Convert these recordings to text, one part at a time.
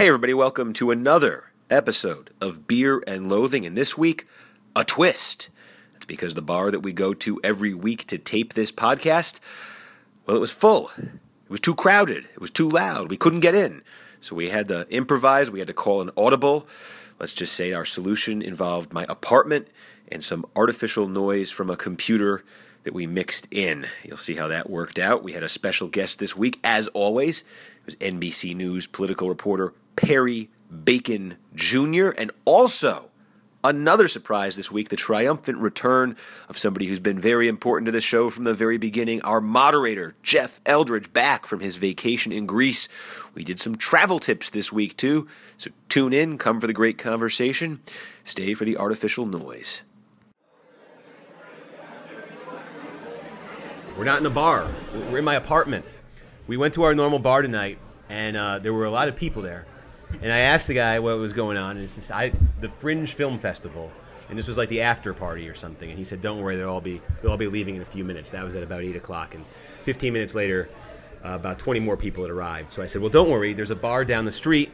Hey, everybody, welcome to another episode of Beer and Loathing. And this week, a twist. That's because the bar that we go to every week to tape this podcast, well, it was full. It was too crowded. It was too loud. We couldn't get in. So we had to improvise. We had to call an audible. Let's just say our solution involved my apartment and some artificial noise from a computer that we mixed in. You'll see how that worked out. We had a special guest this week, as always. It was NBC News political reporter Perry Bacon Jr., and also another surprise this week the triumphant return of somebody who's been very important to the show from the very beginning our moderator jeff eldridge back from his vacation in greece we did some travel tips this week too so tune in come for the great conversation stay for the artificial noise We're not in a bar. We're in my apartment. We went to our normal bar tonight, and uh, there were a lot of people there. And I asked the guy what was going on, and it's just, I, the Fringe Film Festival, and this was like the after party or something. And he said, "Don't worry, they'll all be they'll all be leaving in a few minutes." That was at about eight o'clock, and 15 minutes later, uh, about 20 more people had arrived. So I said, "Well, don't worry. There's a bar down the street.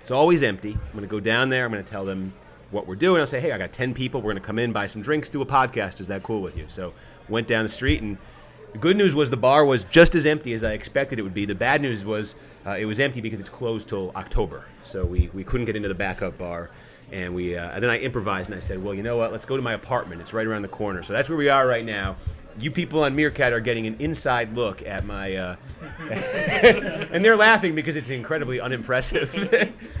It's always empty. I'm going to go down there. I'm going to tell them what we're doing. I'll say, hey, I got 10 people. We're going to come in, buy some drinks, do a podcast. Is that cool with you? So went down the street, and the good news was the bar was just as empty as I expected it would be. The bad news was uh, it was empty because it's closed till October. So we, we couldn't get into the backup bar. And, we, uh, and then I improvised and I said, well, you know what? Let's go to my apartment. It's right around the corner. So that's where we are right now. You people on Meerkat are getting an inside look at my. Uh, and they're laughing because it's incredibly unimpressive.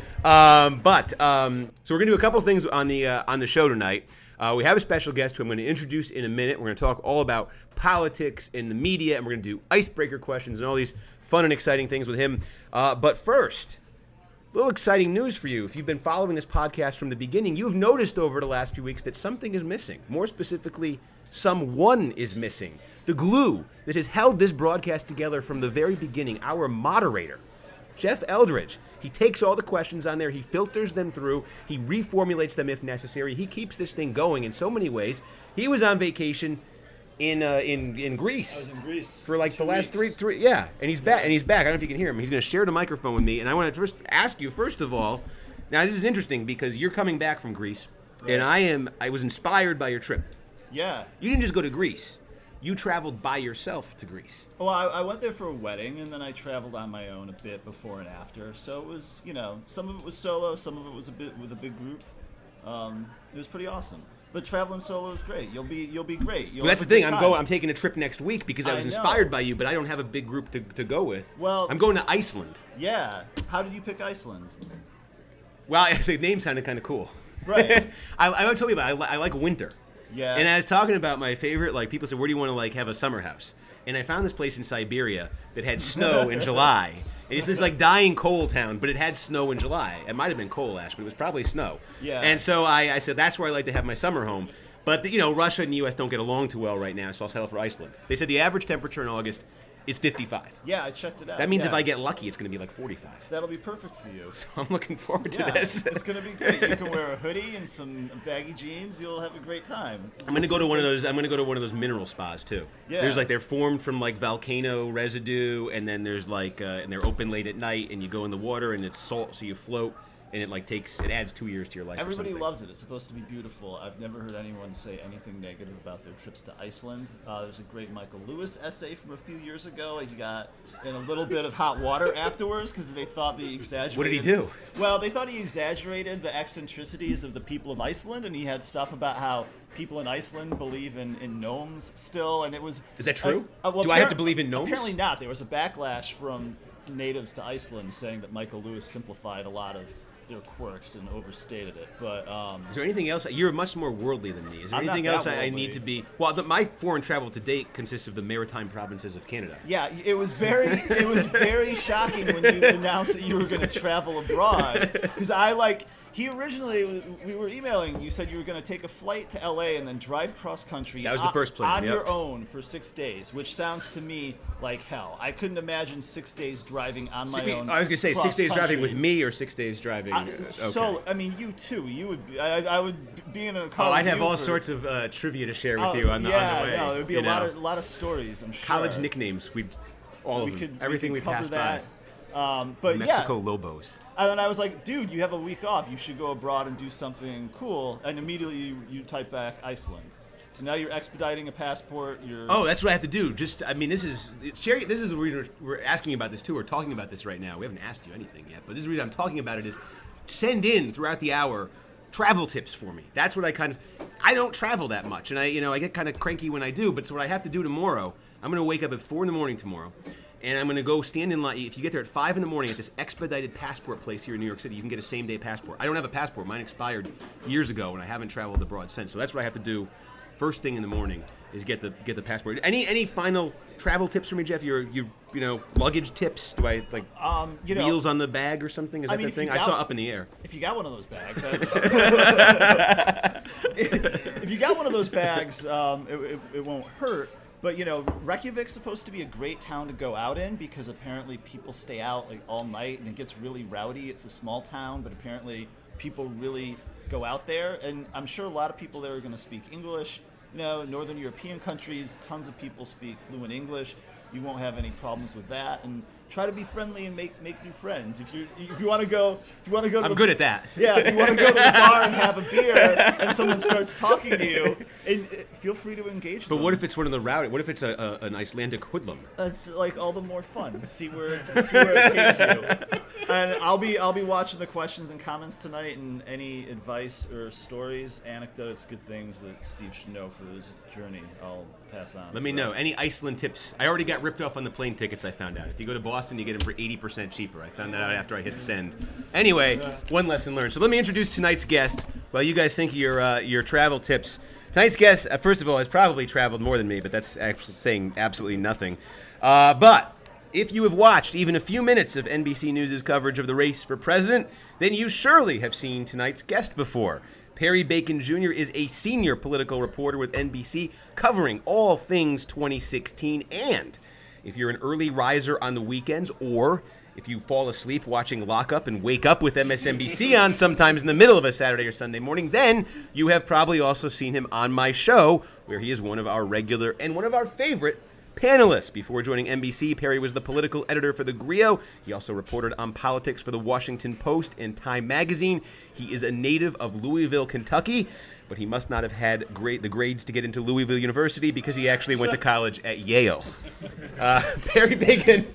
um, but um, so we're gonna do a couple things on the uh, on the show tonight. Uh, we have a special guest who I'm going to introduce in a minute. We're going to talk all about politics and the media, and we're going to do icebreaker questions and all these fun and exciting things with him. Uh, but first, little exciting news for you. If you've been following this podcast from the beginning, you've noticed over the last few weeks that something is missing. More specifically, someone is missing. The glue that has held this broadcast together from the very beginning, our moderator, Jeff Eldridge. He takes all the questions on there, he filters them through, he reformulates them if necessary. He keeps this thing going in so many ways. He was on vacation in uh, in in Greece. I was in Greece for like the last three weeks. three yeah, and he's back and he's back. I don't know if you can hear him. He's going to share the microphone with me, and I want to first ask you first of all. Now this is interesting because you're coming back from Greece, and I am. I was inspired by your trip. Yeah. You didn't just go to Greece. You traveled by yourself to Greece. Well, I, I went there for a wedding, and then I traveled on my own a bit before and after. So it was, you know, some of it was solo, some of it was a bit with a big group. Um, it was pretty awesome. But traveling solo is great. You'll be you'll be great. You'll Well, that's the thing. I'm going. I'm taking a trip next week because I I was know. inspired by you, but I don't have a big group to, to go with. Well- I'm going to Iceland. Yeah. How did you pick Iceland? Well, the name sounded kind of cool. Right. I, I told you about. It. I, li- I like winter. Yeah. And I was talking about my favorite. Like people said, where do you want to like have a summer house? And I found this place in Siberia that had snow in July. It's this like dying coal town, but it had snow in July. It might have been coal ash, but it was probably snow. Yeah. And so I, I said that's where I like to have my summer home. But you know, Russia and the U.S. don't get along too well right now, so I'll settle for Iceland. They said the average temperature in August is 55. Yeah, I checked it out. That means if I get lucky, it's going to be like 45. that'll be perfect for you. So I'm looking forward to Yeah, this. it's gonna be great. You can wear a hoodie and some baggy jeans. You'll have a great time. I'm gonna go to one of those. I'm gonna go to one of those mineral spas too. Yeah. There's like they're formed from like volcano residue, and then there's like uh, and they're open late at night, and you go in the water, and it's salt, so you float, and it like takes it adds two years to your life. Everybody loves it. It's supposed to be beautiful. I've never heard anyone say anything negative about their trips to Iceland. Uh, there's a great Michael Lewis essay from a few years ago. He got in a little bit of hot water afterwards because they thought he exaggerated. What did he do? Well, they thought he exaggerated the eccentricities of the people of Iceland, and he had stuff about how people in Iceland believe in, in gnomes still, and it was. Is that true? Uh, uh, well, Do I have to believe in gnomes? Apparently not. There was a backlash from natives to Iceland saying that Michael Lewis simplified a lot of their quirks and overstated it. But um, Is there anything else? You're much more worldly than me. Is there I'm anything else I, I need to be? Well, the, my foreign travel to date consists of the maritime provinces of Canada. yeah, it was very it was very shocking when you announced that you were going to travel abroad because I like. He originally, we were emailing. You said you were going to take a flight to LA and then drive cross country. That was the on- first plan, on yep. your own for six days, which sounds to me like hell. I couldn't imagine six days driving on my own. I was gonna say six days driving with me or six days driving. I, uh, okay. So I mean, you too. You would. Be, I, I would be in a car. Oh, I'd have all for- sorts of uh, trivia to share with Oh, you on the, yeah, on the way. no, there would be a lot of lot of stories. I'm sure. college nicknames. We'd all We of them. could Everything we we, could cover passed that. Um, but Mexico yeah, Lobos. and then I was like, dude, you have a week off. You should go abroad and do something cool. And immediately you, you type back Iceland. So now you're expediting a passport. You're Oh, that's what I have to do. Just, I mean, this is Sherry. This is the reason we're, we're asking about this too. We're talking about this right now. We haven't asked you anything yet, but this is the reason I'm talking about it. Is send in throughout the hour travel tips for me. That's what I kind of. I don't travel that much, and I, you know, I get kind of cranky when I do. But so what I have to do tomorrow, I'm going to wake up at four in the morning tomorrow. And I'm going to go stand in line. If you get there at five in the morning at this expedited passport place here in New York City, you can get a same day passport. I don't have a passport; mine expired years ago, and I haven't traveled abroad since. So that's what I have to do first thing in the morning is get the get the passport. Any any final travel tips for me, Jeff? Your you you know luggage tips? Do I like um, you know, wheels on the bag or something? Is I that mean, the thing? I saw up in the air. if you got one of those bags, if you got one of those bags, um, it, it, it won't hurt. But you know, Reykjavik's supposed to be a great town to go out in because apparently people stay out like all night and it gets really rowdy. It's a small town, but apparently people really go out there, and I'm sure a lot of people there are going to speak English. You know, Northern European countries, tons of people speak fluent English. You won't have any problems with that, and try to be friendly and make make new friends. If you if you want to go, if you want to go, to I'm the- good at that. yeah, if you want to go to the bar and have a beer and someone starts talking to you, and feel free to engage But them. what if it's one of the rowdy? What if it's a, a an Icelandic hoodlum? That's like all the more fun to see where to see where it takes you. And I'll be I'll be watching the questions and comments tonight, and any advice or stories, anecdotes, good things that Steve should know for his journey, I'll pass on. Let me know. Any Iceland tips? I already got ripped off on the plane tickets. I found out. If you go to Boston, you get them for eighty percent cheaper. I found that out after I hit send. Anyway, one lesson learned. So let me introduce tonight's guest. While you guys think of your uh, your travel tips, tonight's guest, uh, first of all, has probably traveled more than me, but that's actually saying absolutely nothing. Uh, but if you have watched even a few minutes of NBC News' coverage of the race for president, then you surely have seen tonight's guest before. Perry Bacon Jr. is a senior political reporter with NBC covering all things 2016. And if you're an early riser on the weekends, or if you fall asleep watching Lockup and wake up with MSNBC on sometimes in the middle of a Saturday or Sunday morning, then you have probably also seen him on my show, where he is one of our regular and one of our favorite panelists. Before joining NBC, Perry was the political editor for the Grio. He also reported on politics for the Washington Post and Time Magazine. He is a native of Louisville, Kentucky, but he must not have had great the grades to get into Louisville University because he actually went to college at Yale. Uh, Perry Bacon,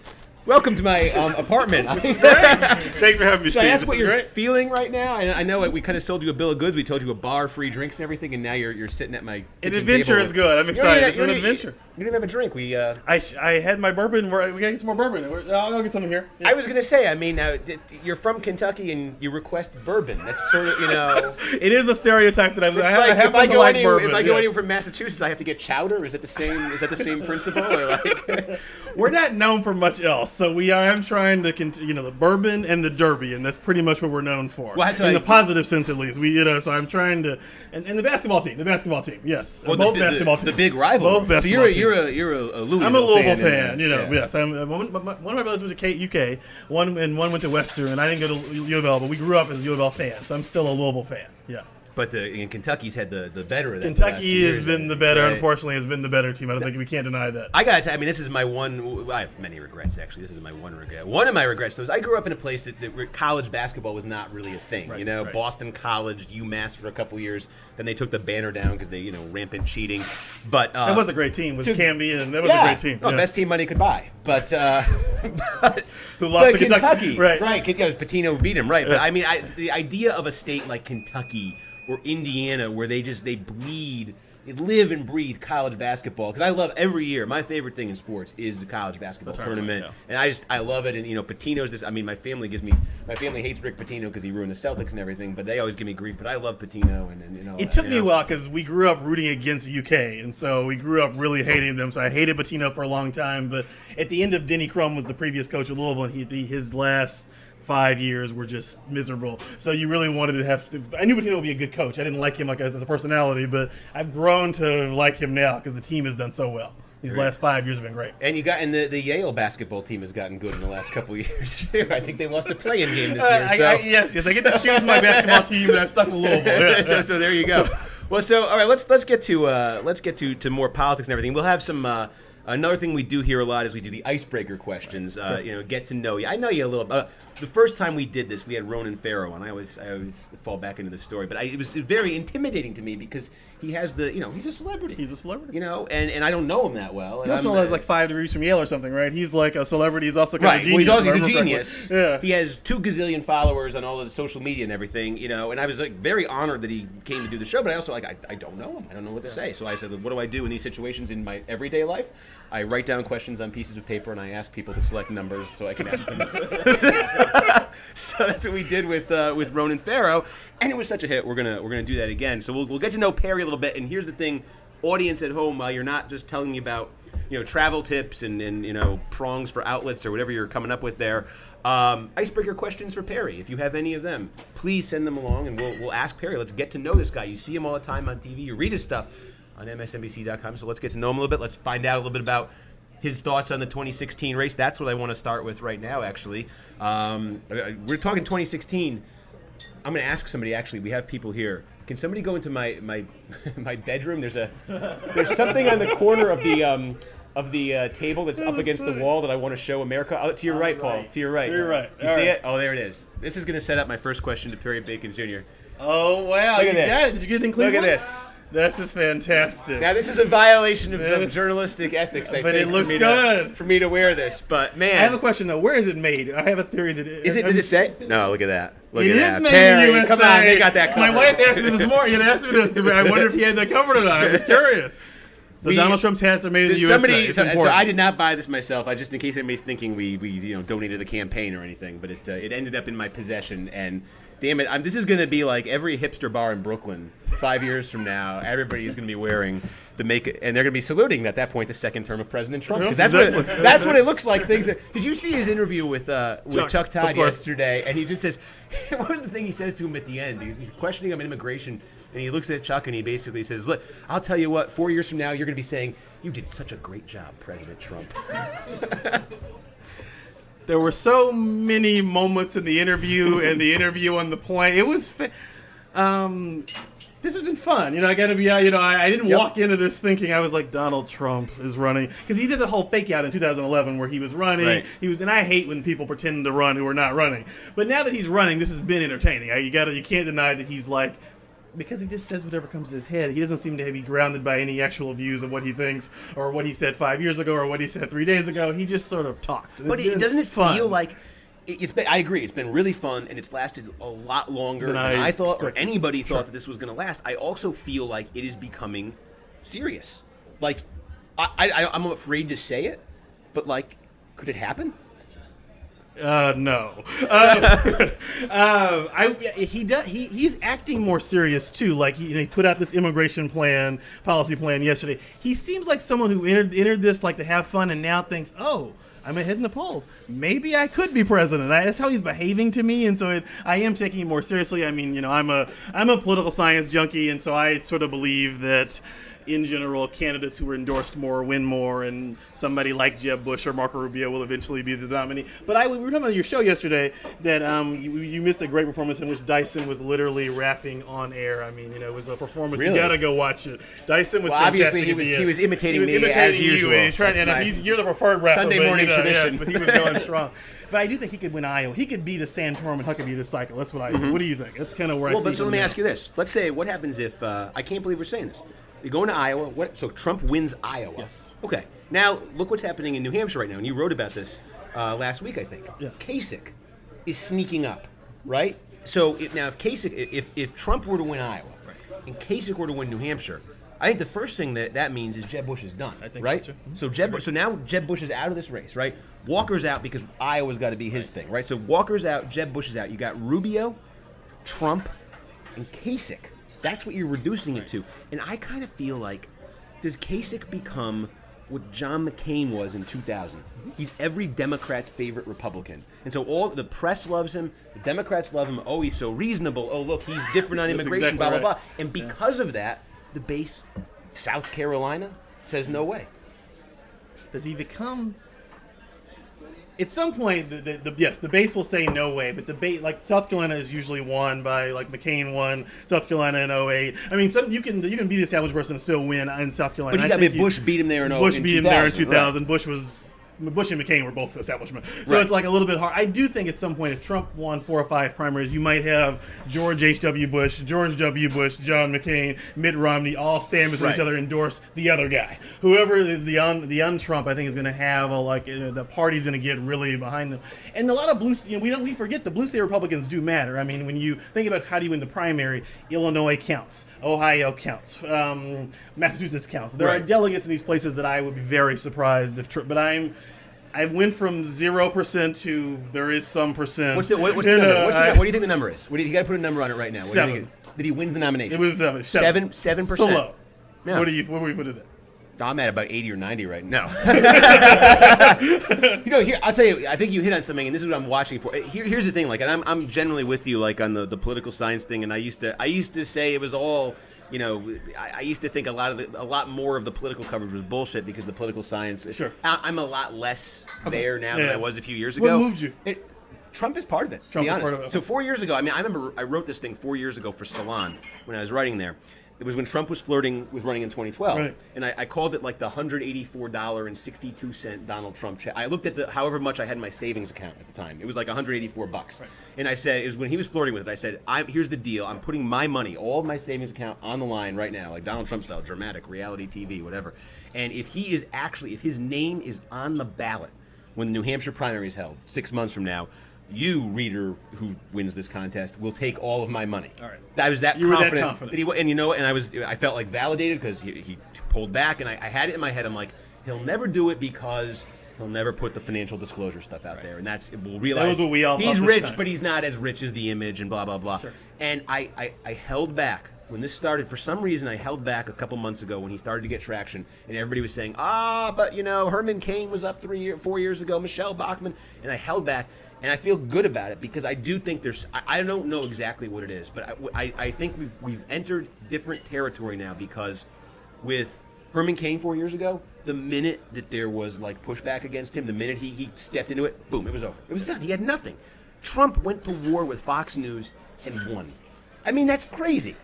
welcome to my um, apartment. Thanks for having me, Should I Steve. ask This what is you're great. feeling right now? I, I know we kind of sold you a bill of goods. We told you a bar, free drinks, and everything, and now you're you're sitting at my An kitchen adventure table is with- good. I'm You don't excited. even- It's you an don't even- adventure. You didn't have a drink. We. Uh, I, sh- I had my bourbon. We're, we gotta get some more bourbon. We're, I'll, I'll get some here. I was gonna say. I mean, d- you're from Kentucky and you request bourbon. That's sort of you know. It is a stereotype that I, It's I, like happen if I go like anywhere, bourbon. if I go yes. anywhere from Massachusetts, I have to get chowder. Is that the same? Is that the same principle? Or like, We're not known for much else, so we are. I'm trying to, continue, you know, the bourbon and the derby, and that's pretty much what we're known for. Well, in what the I- positive sense, at least. We, you know, so I'm trying to, and, and the basketball team, the basketball team, yes, well, both the, basketball the, teams, the big rival. both basketball so you're a, teams. you're a you're a, Louisville. I'm a Louisville fan, fan, you know. yeah. Yes, I'm, one, of my brothers went to K, UK. One and one went to Western, and I didn't go to U of L, but we grew up as U of L fans. So I'm still a Louisville fan. Yeah. But the, in Kentucky's had the, the better of that. Kentucky has years, been the better. right? Unfortunately, has been the better team. I don't think we can't deny that. I gotta. I mean, this is my one. I have many regrets actually. This is my one regret. One of my regrets was I grew up in a place that, that college basketball was not really a thing. Right, you know, right. Boston College, UMass for a couple years. Then they took the banner down because they, you know, rampant cheating. But uh, That was a great team to- Camby, and that was yeah, a great team. no, yeah. best team money could buy. But uh, but, Who lost but to Kentucky. Kentucky, Right. Right, Pitino beat him, right? But I mean, I, the idea of a state like Kentucky or Indiana, where they just they bleed, they live and breathe college basketball. Because I love every year. My favorite thing in sports is the college basketball The tournament, tournament, and I just I love it. And you know, Pitino's this. I mean, my family gives me my family hates Rick Pitino because he ruined the Celtics and everything. But they always give me grief. But I love Pitino, and, and you know, It took you me a while because we grew up rooting against UK, and so we grew up really hating them. So I hated Pitino for a long time. But at the end of Denny Crum was the previous coach of Louisville, and he, his last five years were just miserable. So you really wanted to have to. I knew Pitino would be a good coach. I didn't like him like as, as a personality, but I've grown to like him now because the team has done so well. These Right. last five years have been great. And you got and the, the Yale basketball team has gotten good in the last couple of years. too. I think they lost a play-in game this Uh, year. I- So I- yes, yes, I get to choose my basketball team, and I'm stuck with Louisville. Yeah, so, so there you go. well, so all right, let's let's get to uh, let's get to, to more politics and everything. We'll have some uh, Another thing we do here a lot is we do the icebreaker questions. Uh, you know, get to know you. I know you a little. The first time we did this, we had Ronan Farrow, and I always, I always fall back into the story. But I, it was very intimidating to me because he has the, you know, he's a celebrity. He's a celebrity. You know, and, and I don't know him that well. He also has like five degrees from Yale or something, right? He's like a celebrity. He's also kind Right. of Well, genius. he's also he's a genius. correctly. Yeah. He has two gazillion followers on all of the social media and everything, you know. And I was like very honored that he came to do the show, but I also like I, I don't know him. I don't know what to say. So I said, what do I do in these situations in my everyday life? I write down questions on pieces of paper and I ask people to select numbers so I can ask them. so that's what we did with uh, with Ronan Farrow, and it was such a hit. We're gonna we're gonna do that again. So we'll, we'll get to know Perry a little bit. And here's the thing, audience at home, while you're not just telling me about you know travel tips and, and you know prongs for outlets or whatever you're coming up with there. Um, icebreaker questions for Perry. If you have any of them, please send them along, and we'll we'll ask Perry. Let's get to know this guy. You see him all the time on TV. You read his stuff on MSNBC.com. So let's get to know him a little bit. Let's find out a little bit about his thoughts on the 2016 race. That's what I want to start with right now. Actually, um, we're talking 2016. I'm going to ask somebody. Actually, we have people here. Can somebody go into my my my bedroom? There's a there's something on the corner of the um, of the uh, table that's up against the wall that I want to show America. Oh, to your right, Paul. To your right. To your right. You All see right. it? Oh, there it is. This is going to set up my first question to Perry Bacon Jr. Oh wow! Look at you this. Did you get it in Look Cleveland? at this. This is fantastic. Now this is a violation of, of journalistic ethics. I But think, it looks for me To, good. for me to wear this. But man, I have a question though. Where is it made? I have a theory that it Is it? Does it say? No. Look at that. Look It at is that. made Perry, in the USA. Come on, they got that. My wife asked me this morning. You asked me this. I wonder if he had that covered or not. I was curious. So We- Donald Trump's hats are made in the There's USA. somebody, It's so, so. I did not buy this myself. I just in case anybody's thinking we, we you know donated the campaign or anything, but it uh, it ended up in my possession and damn it, I'm, this is going to be like every hipster bar in Brooklyn five years from now. Everybody is going to be wearing the make and they're going to be saluting at that point the second term of President Trump because that's what it, that's what it looks like. Things. Are, did you see his interview with uh, with Chuck, Chuck, Todd yesterday? And he just says, what was the thing he says to him at the end? He's, he's questioning him on immigration, and he looks at Chuck and he basically says, "Look, I'll tell you what. Four years from now, you're going to be saying." You did such a great job, President Trump. there were so many moments in the interview and the interview on the plane. It was, fa- um, this has been fun. You know, I got to be, you know, I, I didn't Yep. walk into this thinking I was like Donald Trump is running because he did the whole fake out in 2011 where he was running. Right. He was, and I hate when people pretend to run who are not running. But now that he's running, this has been entertaining. I, you got to, you can't deny that he's like. Because he just says whatever comes to his head. He doesn't seem to be grounded by any actual views of what he thinks or what he said five years ago or what he said three days ago. He just sort of talks. But it, doesn't it fun. feel like it- it's been? I agree. It's been really fun, and it's lasted a lot longer Than than, I I, thought, or anybody Sure. thought that this was going to last. I also feel like it is becoming serious. Like, I, I, I'm afraid to say it, but like, could it happen? Uh, no. Uh, uh, I he does he he's acting more serious too. Like he, he put out this immigration plan, policy plan yesterday. He seems like someone who entered entered this like to have fun and now thinks, oh. I'm ahead in the polls. Maybe I could be president. I, that's how he's behaving to me, and so it, I am taking it more seriously. I mean, you know, I'm a I'm a political science junkie, and so I sort of believe that in general, candidates who are endorsed more win more, and somebody like Jeb Bush or Marco Rubio will eventually be the nominee. But I, we were talking on your show yesterday that um, you, you missed a great performance in which Dyson was literally rapping on air. I mean, you know, it was a performance. Really? You gotta go watch it. Dyson was Well, obviously he was- he was imitating He was me imitating as you, usual. and he's trying, That's and you're the preferred rapper. Sunday but, morning you know, tradition. Yes, but he was going strong. But I do think he could win Iowa. He could be the Santorum and Huckabee this cycle. That's what I. What do you think? That's kind of where Mm-hmm. Well, I see. but so let me now. ask you this: Let's say what happens if uh, I can't believe we're saying this. You go into Iowa. What? So Trump wins Iowa. Yes. Okay. Now look what's happening in New Hampshire right now, and you wrote about this uh, last week, I think. Yeah. Kasich is sneaking up, right? So if, now, if Kasich, if if Trump were to win Iowa, right. and Kasich were to win New Hampshire, I think the first thing that that means is Jeb Bush is done. I think so, right? too. Mhm. So Jeb, so now Jeb Bush is out of this race, right? Walker's out because Iowa's got to be his thing, right? So Walker's out, Jeb Bush is out. You got Rubio, Trump, and Kasich. That's what you're reducing it to. And I kind of feel like, does Kasich become what John McCain was in 2000? Mm-hmm. He's every Democrat's favorite Republican. And so all the press loves him, the Democrats love him. Oh, he's so reasonable. Oh, look, he's different on immigration, exactly blah, right. blah, blah. And because of that, the base, South Carolina, says no way. Does he become? At some point, the, the, the yes, the base will say no way, but the base like South Carolina is usually won by like McCain won South Carolina in 08. I mean, some you can you can be the established person and still win in South Carolina. But you I got think but Bush beat him there in Bush oh, in beat him there in 2000, 2000. Bush was. Bush and McCain were both establishment, so Right. it's like a little bit hard. I do think at some point, if Trump won four or five primaries, you might have George H. W. Bush, George W. Bush, John McCain, Mitt Romney all stand beside each Right. other, endorse the other guy. Whoever is the un the un-Trump, I think is going to have a like uh, the party's going to get really behind them. And a lot of blue, you know, we don't we forget the blue state Republicans do matter. I mean, when you think about how do you win the primary, Illinois counts, Ohio counts, um, Massachusetts counts. There are delegates in these places that I would be very surprised if, Trump, but I'm. I went from zero percent to there is some percent. What's the, what, what's the And, number? uh, What's the, I- what do you think the number is? What do you, you got to put a number on it right now. What do you think Did he win the nomination? It was uh, Seven- seven percent. So low. Yeah. What do you? What would we put it at? I'm at about 80 or 90 right now. you know, here I'll tell you. I think you hit on something, and this is what I'm watching for. Here, here's the thing. Like, and I'm, I'm generally with you, like on the, the political science thing. And I used to, I used to say it was all, you know, I, I used to think a lot of the, a lot more of the political coverage was bullshit because the political science. Sure. I, I'm a lot less there now than I was a few years ago. What moved you? It, Trump is part of it. Trump to be is part honest. of it. So four years ago, I mean, I remember I wrote this thing four years ago for Salon when I was writing there. It was when Trump was flirting with running in 2012, Right. and I, I called it like the 184 dollar and 62 cent Donald Trump check. I looked at the however much I had in my savings account at the time. It was like 184 bucks, and I said it was when he was flirting with it. I said, I'm, "Here's the deal. I'm putting my money, all of my savings account, on the line right now, like Donald Trump style, dramatic reality TV, whatever. And if he is actually, if his name is on the ballot when the New Hampshire primary is held six months from now." You reader who wins this contest will take all of my money. All right. I was that You were that confident, confident. that he and you know, and I was, I felt like validated because he, he pulled back, and I, I had it in my head. I'm like, he'll never do it because he'll never put the financial disclosure stuff out there, and that's we'll realize what we he's rich, but he's not as rich as the image, and blah blah blah. Sure. And I, I, I held back when this started. For some reason, I held back a couple months ago when he started to get traction, and everybody was saying, ah, but you know, Herman Cain was up three, year, four years ago, Michele Bachmann, and I held back. And I feel good about it because I do think there's. I, I don't know exactly what it is, but I, I, I think we've we've entered different territory now because with Herman Cain four years ago, the minute that there was like pushback against him, the minute he, he stepped into it, boom, it was over. It was done. He had nothing. Trump went to war with Fox News and won. I mean, that's crazy.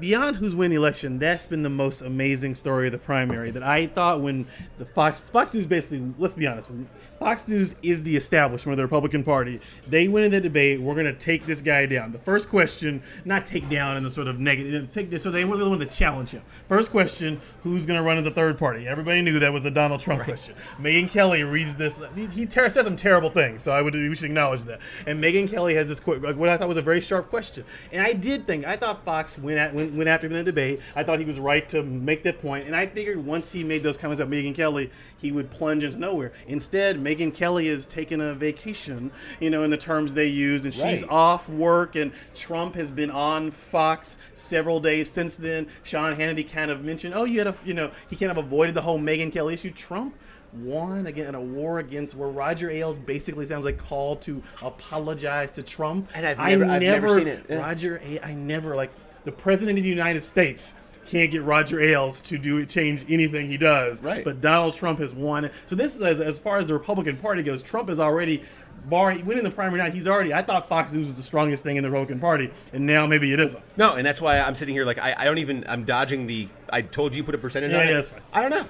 Beyond who's winning the election, that's been the most amazing story of the primary. That I thought when the Fox Fox News basically, let's be honest, Fox News is the establishment of the Republican Party. They win in the debate. We're going to take this guy down. The first question, not take down in the sort of negative, take this. So they really want to challenge him. First question: Who's going to run in the third party? Everybody knew that was a Donald Trump question. Megyn Kelly reads this. He, he ter- says some terrible things, so I would we should acknowledge that. And Megyn Kelly has this qu- like, what I thought was a very sharp question. And I did think I thought Fox went at went, went after him in the debate. I thought he was right to make that point, and I figured once he made those comments about Megyn Kelly, he would plunge into nowhere. Instead, Megyn Kelly is taking a vacation, you know, in the terms they use, and she's Right. off work. And Trump has been on Fox several days since then. Sean Hannity kind of mentioned, oh, you had a, you know, he kind of avoided the whole Megyn Kelly issue. Trump won again in a war against where Roger Ailes basically sounds like called to apologize to Trump. And I've I never- I've never seen it. Yeah. Roger, I never like the president of the United States can't get Roger Ailes to do change anything he does. Right. But Donald Trump has won. So this is as, as far as the Republican Party goes. Trump is already. Bar winning the primary night, he's already. I thought Fox News was the strongest thing in the Republican Party, and now maybe it isn't. No, and that's why I'm sitting here like I, I don't even I'm dodging the I told you put a percentage Yeah, on it. that's fine. I don't know.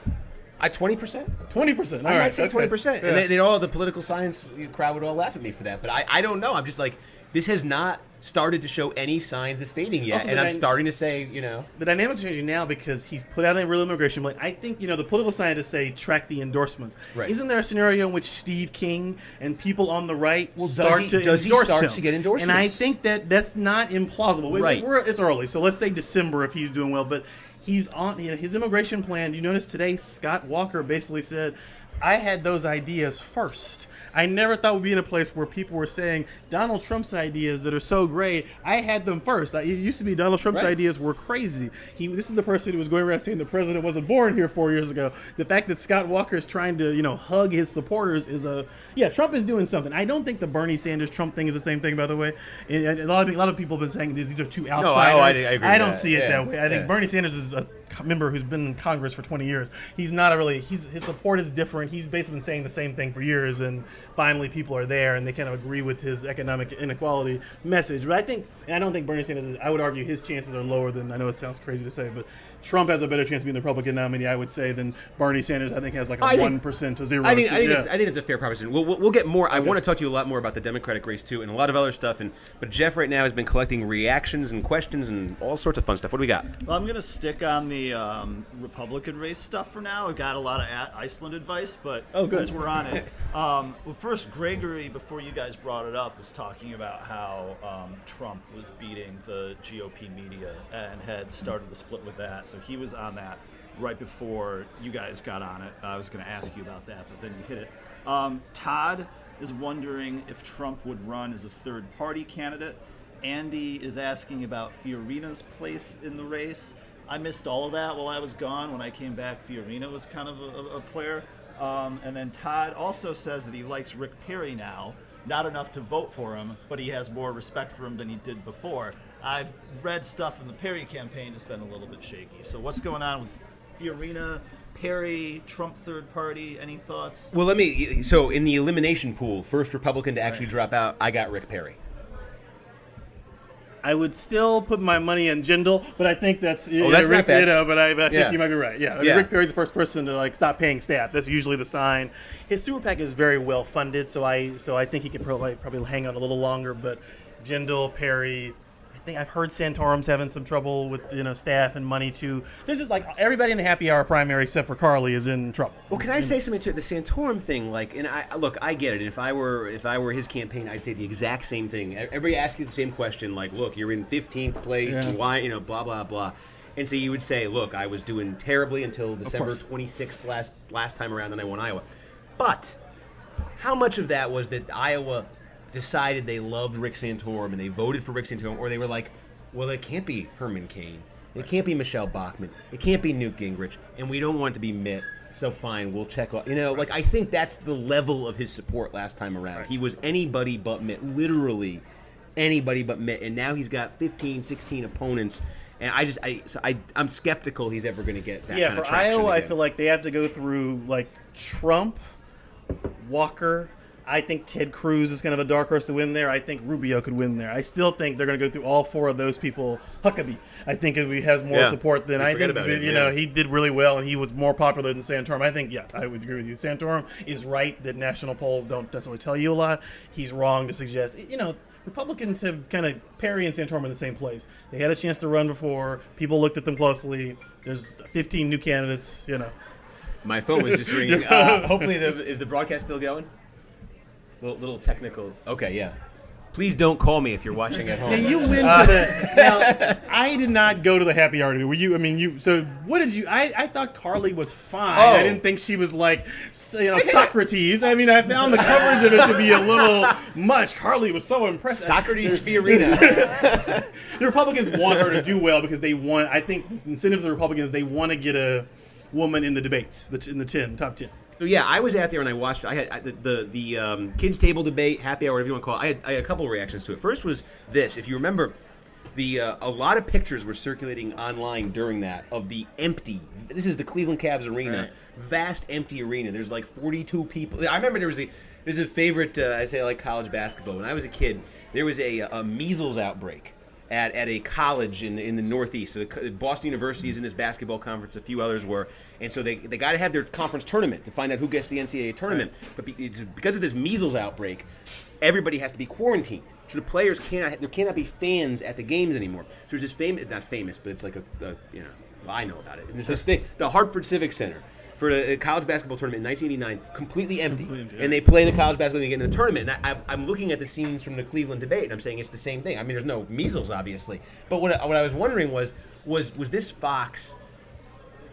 I twenty percent. Twenty percent. I might say twenty percent, and they, they all the political science crowd would all laugh at me for that. But I, I don't know. I'm just like this has not started to show any signs of fading yet, Also, and I'm dyna- starting to say, you know, the dynamics are changing now because he's put out a real immigration plan. I think you know the political scientists say track the endorsements. Right. Isn't there a scenario in which Steve King and people on the right Well, does start he- to does he start him? to get endorsements? And I think that that's not implausible. Right. We're, it's early, so let's say December if he's doing well. But he's on you know, his immigration plan. You notice today Scott Walker basically said, "I had those ideas first. I never thought we'd be in a place where people were saying Donald Trump's ideas that are so great. I had them first. Like, It used to be Donald Trump's Right. ideas were crazy. He, this is the person who was going around saying the president wasn't born here four years ago. The fact that Scott Walker is trying to, you know, hug his supporters is a yeah. Trump is doing something. I don't think the Bernie Sanders Trump thing is the same thing, by the way. And, a lot of a lot of people have been saying these are two oh, outsiders. I- I agree with don't see it Yeah, that way. I think yeah. Bernie Sanders is a member who's been in Congress for 20 years. He's not a really. He's his support is different. He's basically been saying the same thing for years, and finally people are there and they kind of agree with his economic inequality message. But I think, and I don't think Bernie Sanders. I would argue his chances are lower than. I know it sounds crazy to say, but Trump has a better chance of being the Republican nominee. I would say than Bernie Sanders. I think has like a I think- one percent to zero. I think I think, yeah. it's, I think it's a fair proposition. We'll, we'll, we'll get more. I want to talk to you a lot more about the Democratic race too, and a lot of other stuff. And but Jeff right now has been collecting reactions and questions and all sorts of fun stuff. What do we got? Well, I'm gonna stick on the um, Republican race stuff for now. I've got a lot of at Iceland advice, but Oh, since we're on it, um, well, first Gregory, before you guys brought it up, was talking about how um, Trump was beating the GOP media and had started the split with that. So he was on that right before you guys got on it. I was gonna ask you about that, but then you hit it. Um, Todd is wondering if Trump would run as a third party candidate. Andy is asking about Fiorina's place in the race. I missed all of that while I was gone. When I came back, Fiorina was kind of a- a player. Um, and then Todd also says that he likes Rick Perry now. Not enough to vote for him, but he has more respect for him than he did before. I've read stuff in the Perry campaign that's been a little bit shaky. So what's going on with Fiorina, Perry, Trump third party? Any thoughts? Well, let me. So in the elimination pool, first Republican to actually drop out, I got Rick Perry. I would still put my money in Jindal, but I think that's, Oh, that's not Rick, bad. you know, but I, I think Yeah. you might be right. Yeah, Yeah. Rick Perry's the first person to like stop paying staff. That's usually the sign. His super PAC is very well funded, so I so I think he could probably probably hang on a little longer. But Jindal, Perry, think I've heard Santorum's having some trouble with you know staff and money too. This is like everybody in the happy hour primary except for Carly is in trouble. Well, can I say something to? The Santorum thing? Like, and I look, I get it. And if I were if I were his campaign, I'd say the exact same thing. Everybody asks you the same question. Like, look, you're in 15th place. Yeah. Why? You know, blah blah blah. And so you would say, look, I was doing terribly until December 26th last last time around, and I won Iowa. But how much of that was that Iowa decided they loved Rick Santorum and they voted for Rick Santorum, or they were like, well, it can't be Herman Cain, it can't be Michele Bachmann, it can't be Newt Gingrich, and we don't want it to be Mitt. So fine, we'll check off. You know, like I think that's the level of his support last time around. He was anybody but Mitt, literally anybody but Mitt, and now he's got 15, 16 opponents. And I just, I, so I, I'm skeptical he's ever going to get that. yeah, for Iowa, I feel like they have to go through like Trump, Walker. I think Ted Cruz is kind of a dark horse to win there. I think Rubio could win there. I still think they're going to go through all four of those people. Huckabee, I think, he has more Yeah. support than We I think. about you know, yeah. he did really well, and he was more popular than Santorum. I think, yeah, I would agree with you. Santorum is right that national polls don't necessarily tell you a lot. He's wrong to suggest, you know. Republicans have kind of Perry and Santorum in the same place. They had a chance to run before. People looked at them closely. There's 15 new candidates. You know, My phone was just ringing. Uh, hopefully, the, is the broadcast still going? Little, little technical. Okay, yeah. Please don't call me if you're watching at home. Now you went to the. Now I did not go to the happy hour. Were you? I mean, you. So what did you? I, I thought Carly was fine. Oh. I didn't think she was like, you know, Socrates. I mean, I found the coverage of it to be a little much. Carly was so impressive. Socrates Fiorina. the Republicans want her to do well because they want. I think the incentives of the Republicans they want to get a woman in the debates, the, in the ten top ten. So yeah, I was out there and I watched. I had I, the the, the um, kids table debate, happy hour, whatever you want to call it. I had, I had a couple of reactions to it. First was this: if you remember. The uh, a lot of pictures were circulating online during that of the empty. This is the Cleveland Cavs arena, Right. vast empty arena. There's like 42 people. I remember there was a there's a favorite. Uh, I say like college basketball. When I was a kid, there was a, a measles outbreak at, at a college in in the Northeast. So the, Boston University is in this basketball conference. A few others were, and so they they got to have their conference tournament to find out who gets the NCAA tournament. But be, because of this measles outbreak, everybody has to be quarantined. So the players cannot there cannot be fans at the games anymore. So there's this famous, not famous, but it's like a, a you know I know about it. There's this thing, the Hartford Civic Center. For the uh, college basketball tournament in 1989, completely empty, Completely empty, and they play the college basketball game in the tournament. And I, I'm looking at the scenes from the Cleveland debate, and I'm saying it's the same thing. I mean, there's no measles, obviously, but what, I- what I was wondering was, was was this Fox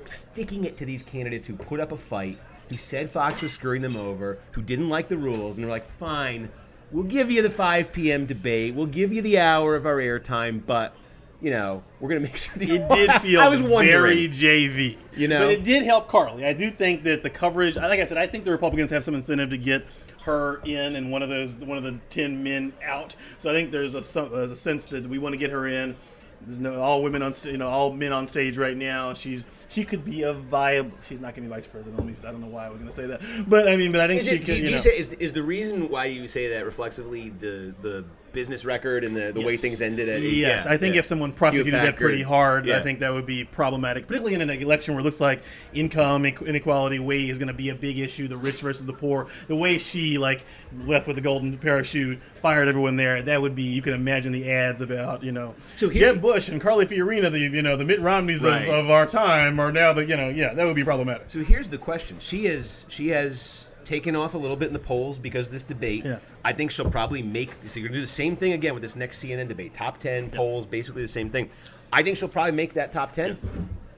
sticking it to these candidates who put up a fight, who said Fox was screwing them over, who didn't like the rules, and they're like, fine, we'll give you the 5 p.m. debate, we'll give you the hour of our airtime, but you know, we're gonna make sure It did feel I was wondering. very JV. You know? But it did help Carly. I do think that the coverage, like I said, I think the Republicans have some incentive to get her in and one of those, one of the 10 men out. So I think there's a, some, there's a sense that we want to get her in. There's no all women on you know all men on stage right now. She's she could be a viable. She's not going to be vice president. Let me. I don't know why I was going to say that, but I mean, but I think Is, she it, could. do, you do you know. say is, is the reason why you say that reflexively the the business record and the, the way things ended? At, Yes, yeah, I think yeah. if someone prosecuted that pretty hard, yeah. I think that would be problematic, particularly in an election where it looks like income inequality way is going to be a big issue, the rich versus the poor. The way she like left with the golden parachute, fired everyone there, that would be you can imagine the ads about you know So here- Jeb Bush and Carly Fiorina, the you know the Mitt Romneys Right. of, of our time, are now the you know yeah that would be problematic. So here's the question: She is she has taken off a little bit in the polls because of this debate. Yeah. I think she'll probably make. So you're gonna do the same thing again with this next CNN debate. Top ten polls, basically the same thing. I think she'll probably make that top ten. Yes.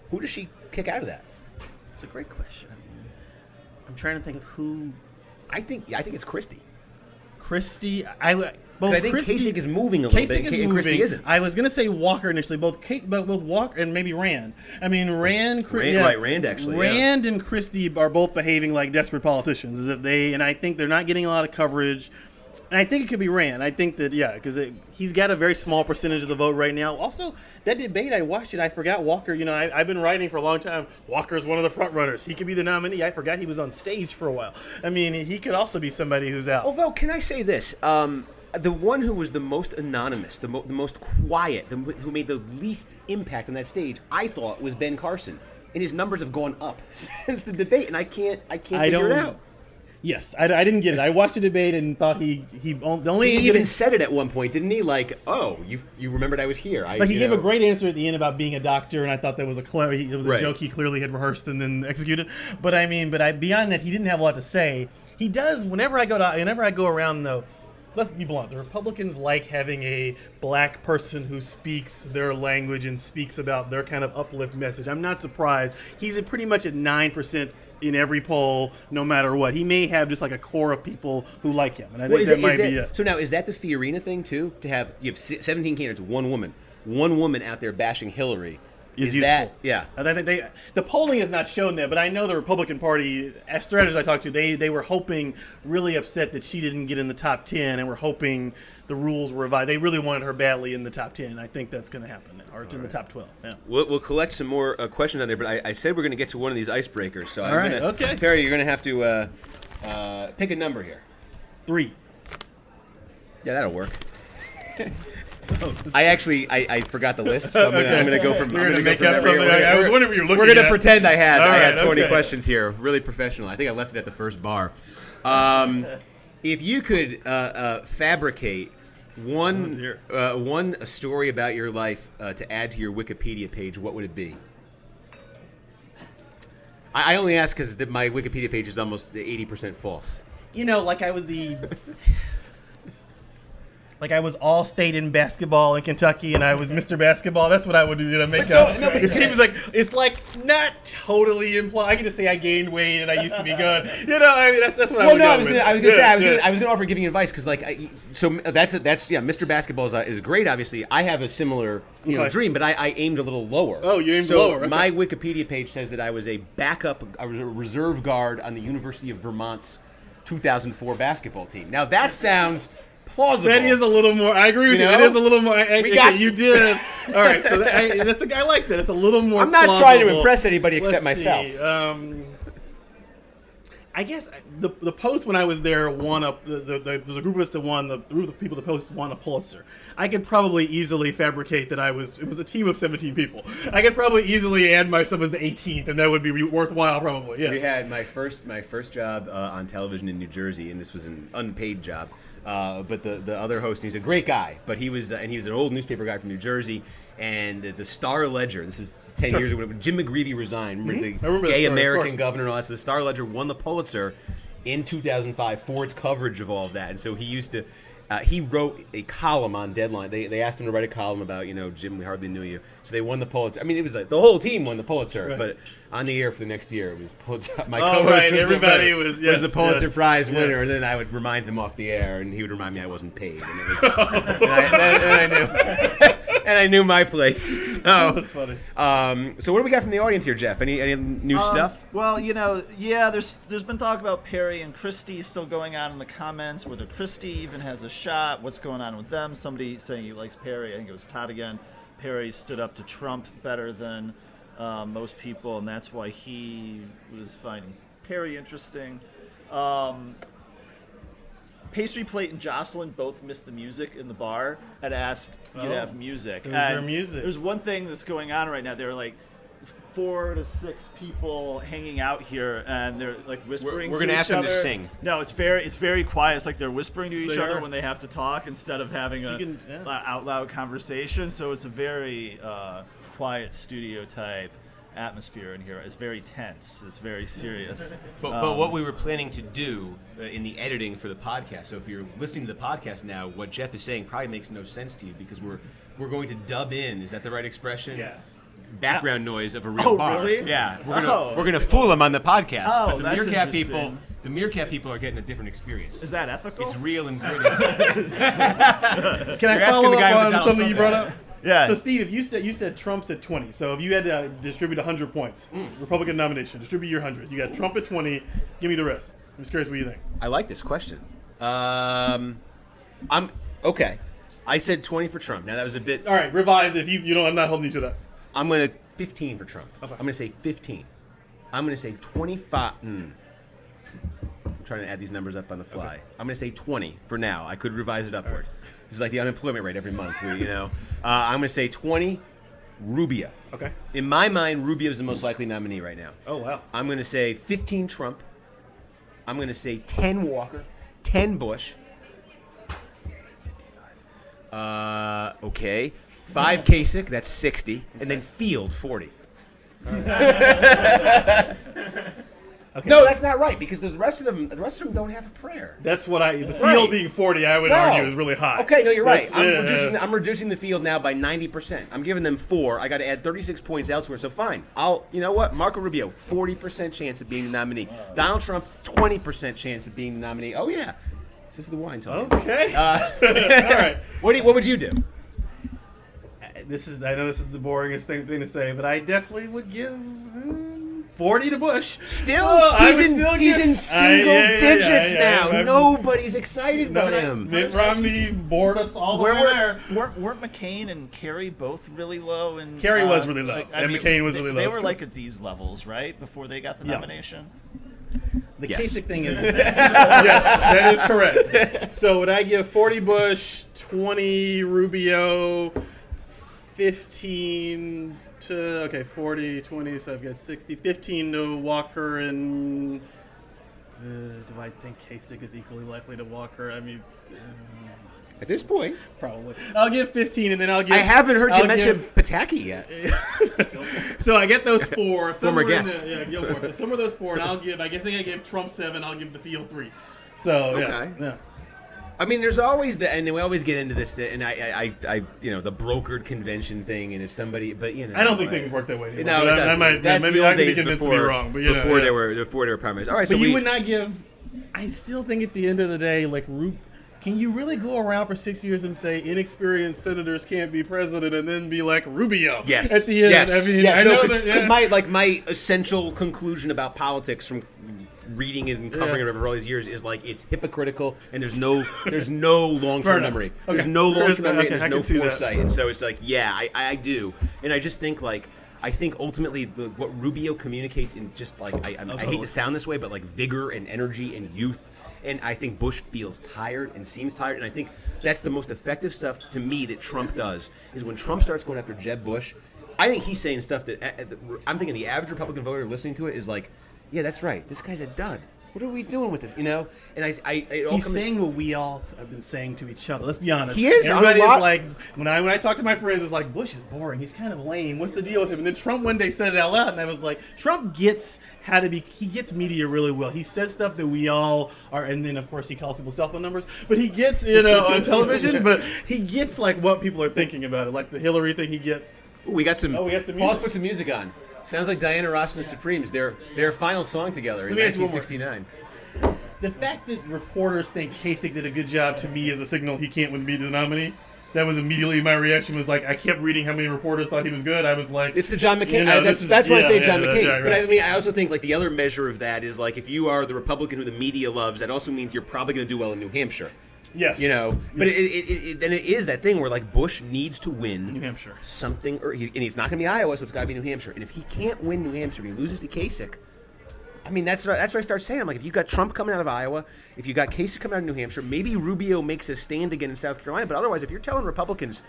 Who does she kick out of that? It's a great question. I mean, I'm trying to think of who I think I think it's Christie. Christie. I would. Both I think Christie, Kasich is moving a little Kasich bit, is and moving. Christie isn't. I was gonna say Walker initially, both Kate, but both Walker and maybe Rand. I mean, Rand, Rand- yeah. right, Rand actually, yeah. Rand and Christie are both behaving like desperate politicians, as if they. And I think they're not getting a lot of coverage. And I think it could be Rand. I think that yeah, because he's got a very small percentage of the vote right now. Also, that debate I watched it. I forgot Walker. You know, I, I've been writing for a long time. Walker's one of the front runners. He could be the nominee. I forgot he was on stage for a while. I mean, he could also be somebody who's out. Although, can I say this? Um, the one who was the most anonymous, the, mo- the most quiet, the, who made the least impact on that stage, I thought was Ben Carson, and his numbers have gone up since the debate, and I can't, I can't I figure it out. Yes, I, I didn't get it. I watched the debate and thought he he the only He even said it at one point, didn't he? Like, oh, you you remembered I was here. I, like he gave know. a great answer at the end about being a doctor, and I thought that was a clever. It was a Right. joke he clearly had rehearsed and then executed. But I mean, but I beyond that, he didn't have a lot to say. He does whenever I go to whenever I go around though. Let's be blunt. The Republicans like having a black person who speaks their language and speaks about their kind of uplift message. I'm not surprised. He's at pretty much at nine percent in every poll, no matter what. He may have just like a core of people who like him, and I Well, is that it- might is be it. So now, is that the Fiorina thing too? To have you have 17 candidates, one woman, one woman out there bashing Hillary. Is, is that useful. yeah? And I think they the polling has not shown that, but I know the Republican Party as strategists I talked to, they they were hoping really upset that she didn't get in the top ten, and were hoping the rules were revised. They really wanted her badly in the top ten. I think that's going to happen, now, or it's in the top twelve. Yeah. We'll, we'll collect some more uh, questions on there, but I, I said we're going to get to one of these icebreakers. So I'm All right, gonna, okay. Perry, you're going to have to uh, uh, pick a number here. Three. Yeah, that'll work. I actually I, I forgot the list, so I'm gonna, Okay. I'm gonna go from. You're I'm gonna go make from up something. we're gonna- I was wondering what you were We're gonna at. pretend I had All I had right, 20 okay. questions here. Really professional. I think I left it at the first bar. Um, if you could uh, uh, fabricate one Oh, uh, one story about your life uh, to add to your Wikipedia page, what would it be? I, I only ask because my Wikipedia page is almost 80% false. You know, like I was the. Like I was all state in basketball in Kentucky, and I was Mr. Basketball. That's what I would do to make up. it seems like it's like not totally implied. I can just say I gained weight and I used to be good. You know, I mean that's that's what I Well, no, I was gonna, I was gonna say, I was, yes. gonna, I was gonna offer giving advice because, like, I, so that's that's yeah, Mr. Basketball is, uh, is great. Obviously, I have a similar you know Okay. dream, but I, I aimed a little lower. Oh, you aimed so lower, okay. My Wikipedia page says that I was a backup, I was a reserve guard on the University of Vermont's 2004 basketball team. Now that sounds plausible. That is a little more. I agree with You you. Know? is a little more. I, We okay, got- you did. All right, so that, I, that's a, I like that. It's a little more. I'm not trying to impress anybody except Let's myself. see, Um, I guess the the post when I was there won a the, the, the there's a group of us that won the, the group of people that post won a Pulitzer. I could probably easily fabricate that I was it was a team of 17 people. I could probably easily add myself as the 18th, and that would be worthwhile probably. Yes. We had my first my first job uh, on television in New Jersey, and this was an unpaid job. Uh, but the, the other host, and he's a great guy, but he was uh, and he was an old newspaper guy from New Jersey, and the, the Star Ledger. This is ten Sure. years ago when Jim McGreevey resigned. Remember I the remember gay story, American governor and all that. So the Star Ledger won the Pulitzer in 2005 for its coverage of all of that, and so he used to. Uh, he wrote a column on Deadline. They, they asked him to write a column about, you know, Jim, we hardly knew you. So they won the Pulitzer. I mean, it was like the whole team won the Pulitzer, Right. but on the air for the next year, it was Pulitzer. My Oh, co-host right, was everybody the, was- was the Pulitzer yes, Prize winner, yes. and then I would remind them off the air, and he would remind me I wasn't paid, and it was, and, I, and I- and I knew, and I knew my place. So, That's funny. um, so what do we got from the audience here, Jeff? Any any new Um, stuff? Well, you know, yeah, there's there's been talk about Perry and Christie still going on in the comments, whether Christie even has a shot, what's going on with them. Somebody saying he likes Perry, I think it was Todd again. Perry stood up to Trump better than uh, most people, and that's why he was finding Perry interesting. Um, Pastry Plate and Jocelyn both missed the music in the bar and asked you to Oh. have music. Who's their music? There's one thing that's going on right now. They're like four to six people hanging out here, and they're like whispering. we're to gonna each ask them to sing. No, it's very it's very quiet. It's like they're whispering to each They other are. when they have to talk instead of having a can- yeah. out loud conversation. So it's a very uh, quiet studio type atmosphere in here. It's very tense. It's very serious. But, but what we were planning to do uh, in the editing for the podcast. So if you're listening to the podcast now, what Jeff is saying probably makes no sense to you because we're we're going to dub in. Is that the right expression? Yeah. Background noise of a real Oh, bar. really? Yeah. We're gonna Oh. we're gonna fool them on the podcast. Oh, but the that's meerkat people, the meerkat people are getting a different experience. Is that ethical? It's real and gritty. Can I You're asking follow the guy up with on Donald something you brought up? Yeah. So Steve, if you said you said Trump's at 20. So if you had to distribute 100 points, Mm. Republican nomination, distribute your 100. You got Trump at 20. Give me the rest. I'm just curious what you think. I like this question. Um, I'm okay. I said 20 for Trump. Now that was a bit. All right, revise if you you know I'm not holding you to that. I'm gonna 15 for Trump. Okay. I'm gonna say 15. I'm gonna say 25. Mm. I'm trying to add these numbers up on the fly. I'm gonna say 20 for now. I could revise it upward. This is like the unemployment rate every month. We, you know, uh, I'm gonna say 20. Rubio. Okay. In my mind, Rubio is the most likely nominee right now. Oh wow. I'm going to say 15 Trump. I'm going to say 10 Walker, 10 Bush. 55. Uh, okay. 5 Kasich, that's 60. And then Field, 40. Okay. No, that's not right because the rest of them, the rest of them don't have a prayer. That's what I. The field Right. being 40, I would No. argue is really high. Okay, no, you're right. That's- I'm, yeah, reducing. I'm reducing the field now by 90%. I'm giving them four. I got to add 36 points elsewhere. So fine. I'll, you know what? Marco Rubio, 40% chance of being the nominee. Donald Trump, 20% chance of being the nominee. Oh yeah, this is the wine talking. Okay. Uh, All right. What, do you, what would you do? This is. I know this is the boringest thing, thing to say, but I definitely would give. 40 to Bush. Still, So he's in still he's give- in single yeah, yeah, yeah, digits yeah, now. I'm- Nobody's excited No, by him. Mitt Romney bored us all the Where way were, there. weren't, weren't McCain and Kerry both really low? And Kerry was uh, really low, and McCain was they, really low, They were like at these levels, right, before they got the Yeah. nomination. The Yes. Kasich thing is yes, that is correct. So would I give 40 Bush, 20 Rubio, 15 to okay 40, 20, so I've got 60, 15 to Walker, and uh, do I think Kasich is equally likely to Walker? I mean. Uh, At this point, Probably. I'll give 15, and then I'll give. I haven't heard you I'll mention give- Pataki yet. so I get those four. Former guest. The, yeah, Gilmore. So some of those four, and I'll give. I guess I give Trump seven. I'll give the field three. So yeah, Okay. yeah. I mean, there's always the, and we always get into this, and I, I, I, you know, the brokered convention thing, and if somebody, but you know, I don't think like- things work that way anymore. No, it I, I might. That's maybe the I can be days convinced before, to be wrong. But you know, before yeah. there were before there were primaries. All right, so But you we, would not give. I still think at the end of the day, like Roop. Can you really go around for six years and say inexperienced senators can't be president, and then be like Rubio? Yes. At the end, Yes. I mean, yes. I know because that. yeah. my like my essential conclusion about politics from reading it and covering Yeah. it over all these years is like it's hypocritical and there's no there's no long term memory. There's no long term memory. okay, and there's no foresight, and so it's like yeah, I, I do, and I just think like. I think ultimately the, what Rubio communicates in just like I, I, I hate to sound this way, but like vigor and energy and youth, and I think Bush feels tired and seems tired, and I think that's the most effective stuff to me that Trump does is when Trump starts going after Jeb Bush. I think he's saying stuff that uh, uh, I'm thinking the average Republican voter listening to it is like, yeah, that's right. This guy's a dud. What are we doing with this? You know? And I, I it all He's comes. saying what we all have been saying to each other. Let's be honest. He is, on a Everybody's lot- like when I when I talk to my friends, it's like Bush is boring. He's kind of lame. What's the deal with him? And then Trump one day said it out loud, and I was like, Trump gets how to be. He gets media really well. He says stuff that we all are, and then of course he calls people cell phone numbers. But he gets you know on television. But he gets like what people are thinking about it, like the Hillary thing. He gets. Ooh, we got some. Oh, we got some Paul's music. put some music on. Sounds like Diana Ross and the Supremes. Their their final song together in Let me ask you one more. 1969. The fact that reporters think Kasich did a good job to me is a signal he can't win be the nominee. That was immediately my reaction. Was like I kept reading how many reporters thought he was good. I was like, It's the John McCain. You know, uh, that's this is- that's why I yeah, say yeah, John McCain. yeah, But I right. mean, I also think like the other measure of that is like if you are the Republican who the media loves, that also means you're probably going to do well in New Hampshire. Yes. You know, but Yes. it, it, it, and it is that thing where like Bush needs to win New Hampshire. something, or he's, and he's not going to be Iowa, so it's got to be New Hampshire. And if he can't win New Hampshire, he loses to Kasich. I mean, that's what, that's what I start saying. I'm like, if you got Trump coming out of Iowa, if you got Kasich coming out of New Hampshire, maybe Rubio makes a stand again in South Carolina. But otherwise, if you're telling Republicans,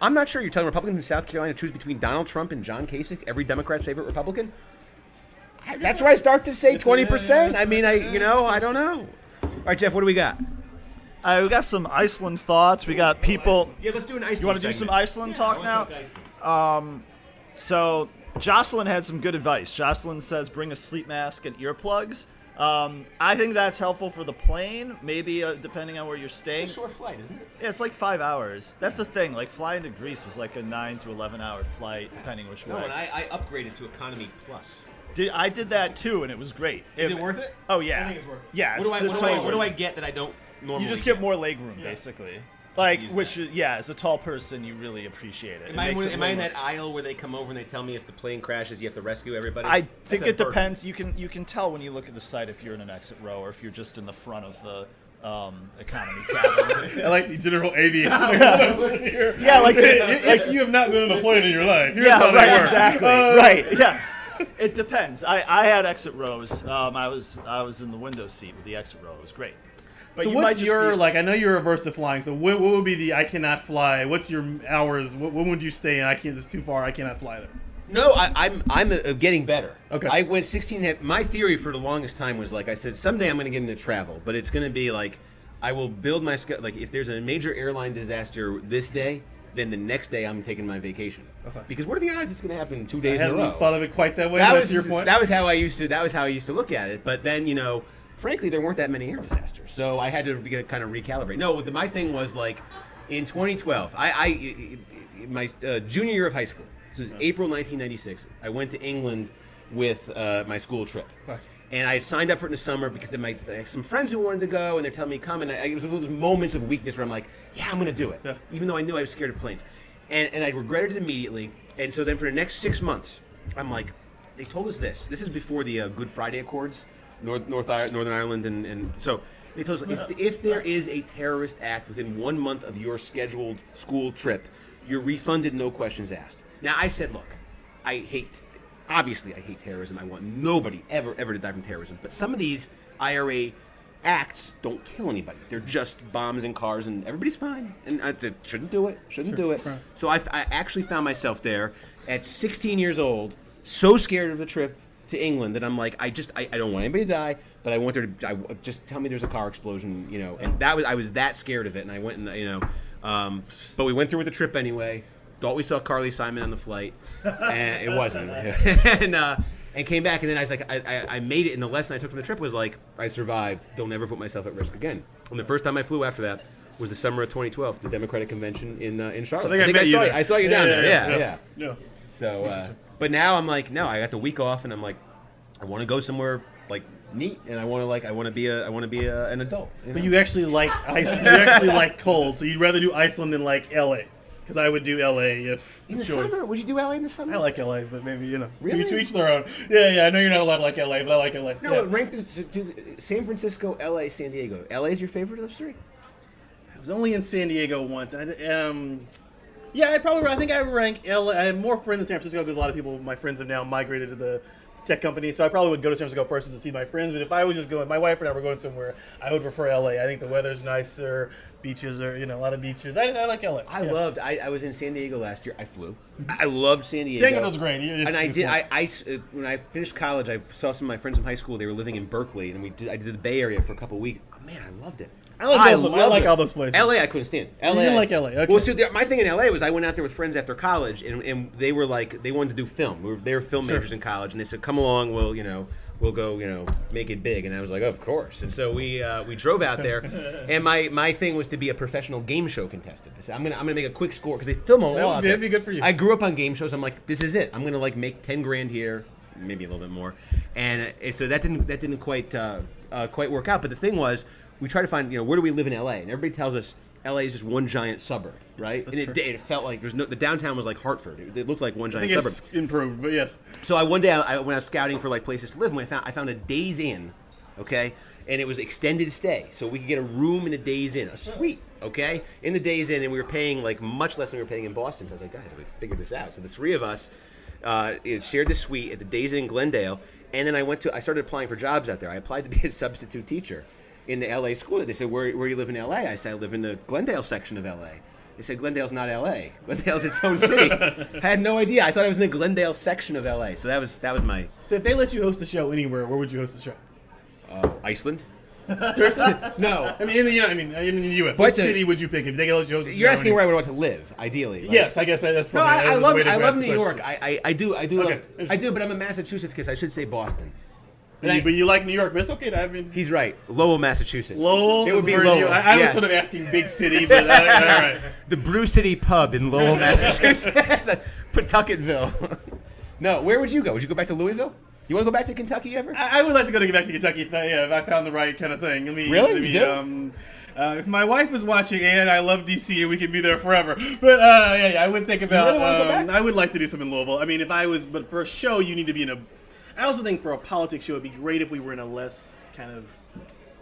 I'm not sure you're telling Republicans in South Carolina to choose between Donald Trump and John Kasich, every Democrat's favorite Republican. I- That's where I start to say twenty percent. I mean, I you know, I don't know. All right, Jeff, what do we got? Right, we got some Iceland thoughts. We got people. Yeah, let's do an Iceland. You want to do some Iceland talk now? So Jocelyn had some good advice. Jocelyn says bring a sleep mask and earplugs. Um, I think that's helpful for the plane. Maybe uh, depending on where you're staying. It's a short flight, isn't it? Yeah, it's like five hours. That's the thing. Like flying to Greece was like a nine to eleven hour flight, depending which way. No, and I, I upgraded to economy plus. did I did that too, and it was great. Is it worth it? Oh yeah. I think it's worth it. Yeah. What do, I, what, do I, what do I get that I don't normally? You just get more leg room, basically. Like, use which that. is, yeah, as a tall person, you really appreciate it. It Am I, makes it am I in that aisle where they come over and they tell me if the plane crashes, you have to rescue everybody? I That's think it burden. depends. You can you can tell when you look at the site if you're in an exit row or if you're just in the front of the um, economy cabin. I like the general aviation explanation here. Yeah, like- like you have not been on a plane in your life. Here's yeah, how they right, work. exactly. Uh, right, yes. It depends. I, I had exit rows. Um, I was I was in the window seat with the exit row. It was great. But So you might what's just your be- like? I know you're averse to flying. So what, what would be the I cannot fly? What's your hours? What, when would you stay in? I can't. It's too far. I cannot fly there. No, I, I'm I'm uh, getting better. Okay. I went 16. and a half- My theory for the longest time was like I said, someday I'm going to get into travel, but it's going to be like I will build my schedule. Like if there's a major airline disaster this day, then the next day I'm taking my vacation. Okay. Because what are the odds it's going to happen two I days in a row? thought of it quite that way. that was your point. That was how I used to. That was how I used to look at it. But then you know, frankly, there weren't that many air disasters, so I had to be, kind of recalibrate. No, the, my thing was like in 2012. I, I my uh, junior year of high school. This was April 1996. I went to England with uh, my school trip. Okay. And I had signed up for it in the summer because then my had some friends who wanted to go, and they're telling me come. And I, it was those moments of weakness where I'm like, yeah, I'm going to do it, Yeah. even though I knew I was scared of planes. And, and I regretted it immediately. And so then for the next six months, I'm like, they told us this. This is before the uh, Good Friday Accords, North, North Northern Ireland, and, and so they told us if, if there is a terrorist act within one month of your scheduled school trip, you're refunded, no questions asked. Now I said, look, I hate, obviously I hate terrorism. I want nobody ever ever to die from terrorism. But some of these IRA acts don't kill anybody. They're just bombs in cars, and everybody's fine. And I th- shouldn't do it. Shouldn't do it. right. So I, I actually found myself there at 16 years old, so scared of the trip to England that I'm like, I just, I, I don't want anybody to die, but I want there to, I, just tell me there's a car explosion, you know. And that was, I was that scared of it, and I went and, you know, um, but we went through with the trip anyway. Thought we saw Carly Simon on the flight, and it wasn't. and uh, and came back, and then I was like, I, I, I made it. And the lesson I took from the trip was like, I survived. Don't ever put myself at risk again. And the first time I flew after that was the summer of 2012, the Democratic Convention in uh, in Charlotte. I think I, met you saw there. you. I saw you down there. Yeah, yeah. yeah. So, uh, but now I'm like, no, I got the week off, and I'm like, I want to go somewhere like neat, and I want to like, I want to be a, I want to be a, an adult. But know? you actually like ice. You actually like cold, so you'd rather do Iceland than like LA. Because I would do LA if in the choice. summer, would you do LA in the summer? I like LA, but maybe you know, Really? to each their own. Yeah, yeah. I know you're not allowed to like LA, but I like LA. No, yeah. rank this to, to San Francisco, LA, San Diego. LA is your favorite of those three? I was only in San Diego once, and I did- um, yeah, I probably I think I rank LA. I have more friends in San Francisco because a lot of people, my friends, have now migrated to the tech company. So I probably would go to San Francisco first to see my friends. But if I was just going, my wife and I were going somewhere, I would prefer LA. I think the weather's nicer, beaches are you know a lot of beaches. I, I like LA. I Yeah. loved. I, I was in San Diego last year. I flew. I loved San Diego. San Diego's great. It's and I did. I. I uh, when I finished college, I saw some of my friends from high school. They were living in Berkeley, and we did. I did the Bay Area for a couple weeks. Oh, man, I loved it. I like all the- I like all those places. LA, I couldn't stand. LA, didn't like LA, okay. Well, so the, my thing in LA was I went out there with friends after college, and, and they were like they wanted to do film. We were, they were film Sure. majors in college, and they said, "Come along, we'll you know." We'll go, you know, make it big, and I was like, of course. And so we uh, we drove out there, and my, my thing was to be a professional game show contestant. I said, I'm gonna I'm gonna make a quick score because they film a lot. there. that'd be good for you. I grew up on game shows. I'm like, this is it. I'm gonna like make ten grand here, maybe a little bit more, and uh, so that didn't that didn't quite uh, uh, quite work out. But the thing was, we try to find you know where do we live in LA, and everybody tells us LA is just one giant suburb, right? that's and it, it felt like there's no the downtown was like Hartford. It, it looked like one giant suburb. it's improved, but yes. So I one day I, I when I was scouting for like places to live, when I found I found a Days Inn okay? And it was extended stay, so we could get a room in the Days Inn, a suite, okay? In the Days Inn, and we were paying like much less than we were paying in Boston. So I was like, guys, we figured this out. So the three of us uh, shared the suite at the Days Inn in Glendale, and then I went to I started applying for jobs out there. I applied to be a substitute teacher in the LA school. They said, where, where do you live in LA? I said, I live in the Glendale section of LA. They said Glendale's not LA. Glendale's its own city. I had no idea. I thought I was in the Glendale section of LA. So that was that was my So if they let you host a show anywhere, where would you host the show? uh, Iceland. Seriously? No, I mean, in the I mean, in the U.S. But What city would you pick if they let you host? a you're asking where I would want to live, ideally. like- Yes, I guess that's No, probably. I, I the love I love New York. I, I, I do I do Okay. love, I do, but I'm a Massachusetts kid. So I should say Boston. But you, but you like New York, but it's okay. I mean, He's right. Lowell, Massachusetts. Lowell. It would be Lowell. you- I, I yes. was sort of asking big city, but uh, all right. the Brew City Pub in Lowell, Massachusetts. Pawtucketville. no, where would you go? Would you go back to Louisville? You want to go back to Kentucky ever? I, I would like to go to back to Kentucky if I, yeah, if I found the right kind of thing. Let me, Really? Let me, You do? Um, uh, if my wife was watching and I love DC and we could be there forever, but uh, yeah, yeah, I would think about. really um? I would like to do something in Louisville. I mean, if I was, but for a show, you need to be in a. I also think for a politics show, it'd be great if we were in a less kind of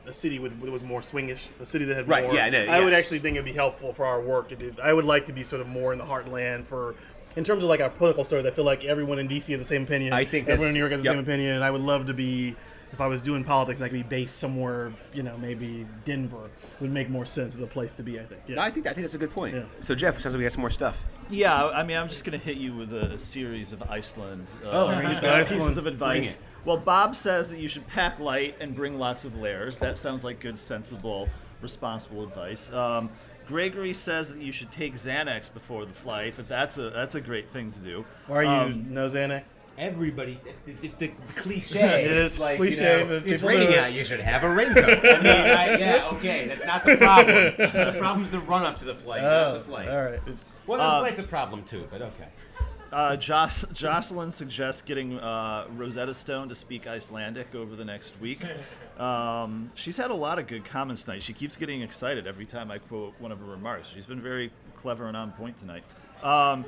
a city with that was more swingish, a city that had Right, more. yeah, no, I would actually think it'd be helpful for our work to do. I would like to be sort of more in the heartland for. In terms of like our political stories, I feel like everyone in DC has the same opinion. I think everyone in New York has the yep. same opinion. And I would love to be, if I was doing politics, I could be based somewhere, you know, maybe Denver would make more sense as a place to be. I think. Yeah. I think I think that's a good point. Yeah. So Jeff, it sounds like we got some more stuff. Yeah, I mean, I'm just going to hit you with a, a series of Iceland uh, Oh, bring it. Iceland. pieces of advice. Well, Bob says that you should pack light and bring lots of layers. That sounds like good, sensible, responsible advice. Um, Gregory says that you should take Xanax before the flight. That that's a that's a great thing to do. Why are you Um, no Xanax? Everybody, it's the, it's the cliche. It is cliche, but it's raining it. out. You should have a raincoat. I mean, I, yeah, okay, that's not the problem. The problem's the run up to the flight, not the flight. all right. Well, the Uh, flight's a problem too, but okay. Uh, Joss, Jocelyn suggests getting uh, Rosetta Stone to speak Icelandic over the next week. Um, she's had a lot of good comments tonight. She keeps getting excited every time I quote one of her remarks. She's been very clever and on point tonight. Um,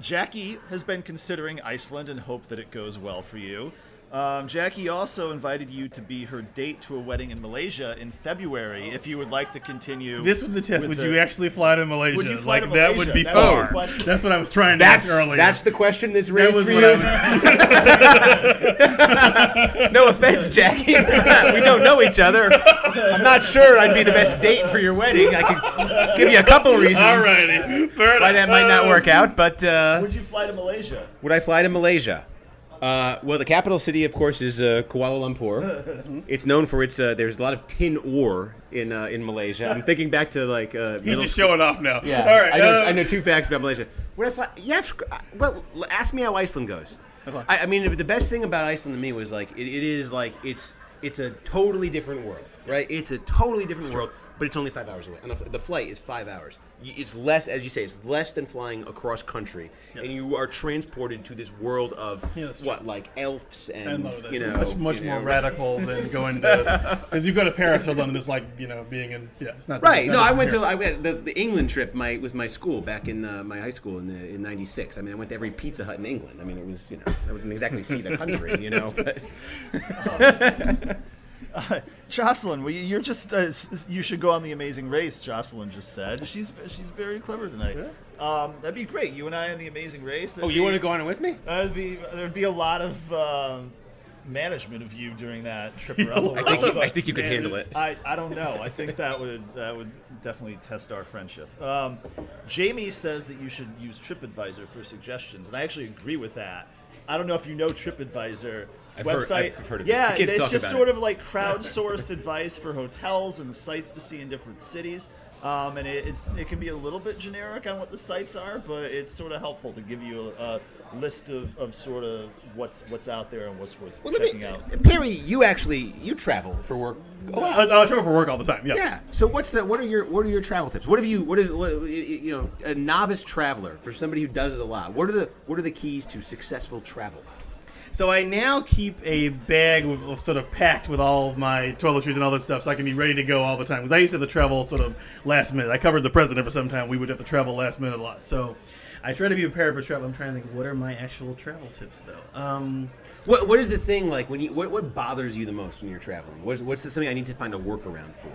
Jackie has been considering Iceland and hope that it goes well for you. Um, Jackie also invited you to be her date to a wedding in Malaysia in February if you would like to continue. This was the test. with Would you actually fly to Malaysia? Would you fly like to that Malaysia? would be That far. That's what I was trying to That's ask earlier. that's the question that's that raised was for you. Was. no offense, Jackie. we don't know each other. I'm not sure I'd be the best date for your wedding. I could give you a couple reasons Alrighty, fair why enough. that might not work out, but uh, Would you fly to Malaysia? would I fly to Malaysia? Uh, well, the capital city, of course, is uh, Kuala Lumpur. it's known for its. Uh, there's a lot of tin ore in uh, in Malaysia. I'm thinking back to like. Uh, He's just school- showing off now. Yeah, All right. I know. uh, I know two facts about Malaysia. Would I fly? Yeah. uh, Well, ask me how Iceland goes. I, I mean, the best thing about Iceland to me was like it, it is like it's it's a totally different world, right? It's a totally different world, but it's only five hours away. And the, flight is five hours. It's less, as you say, it's less than flying across country, and you are transported to this world of Yeah, what, like elves I and you know, much much you more know. radical than going to because you go to Paris or London. It's like you know being in yeah. It's not Right. not No, I went here. to I went the, the England trip my with my school back in uh, my high school in the, in '96. I mean, I went to every Pizza Hut in England. I mean, it was you know I wouldn't exactly see the country, you know. But Jocelyn, well, you're just uh, you should go on the Amazing Race. Jocelyn just said she's she's very clever tonight. Um, that'd be great. You and I on the Amazing Race. oh, you want to go on it with me? That'd be there'd be a lot of um, management of you during that trip around. I think you, I think you could handle it. I, I don't know. I think that would that would definitely test our friendship. Um, Jamie says that you should use TripAdvisor for suggestions, and I actually agree with that. I don't know if you know TripAdvisor I've heard- website. I've heard of it. yeah, The it's just sort it. of like crowdsourced advice for hotels and sites to see in different cities. Um, and it, it's it can be a little bit generic on what the sites are, but it's sort of helpful to give you a, a list of, of sort of what's what's out there and what's worth Well, let checking me, out. Perry, you actually you travel for work. a. I, I travel for work all the time. Yeah. Yeah. So what's the what are your what are your travel tips? What have you what is what you know a novice traveler for somebody who does it a lot? What are the what are the keys to successful travel? So I now keep a bag with, of sort of packed with all of my toiletries and all that stuff, so I can be ready to go all the time. Because I used to have to travel sort of last minute. I covered the president for some time. We would have to travel last minute a lot. So I try to be prepared for travel. I'm trying to think, what are my actual travel tips though? Um, What What is the thing like when you? What, what bothers you the most when you're traveling? What's What's the, something I need to find a workaround for?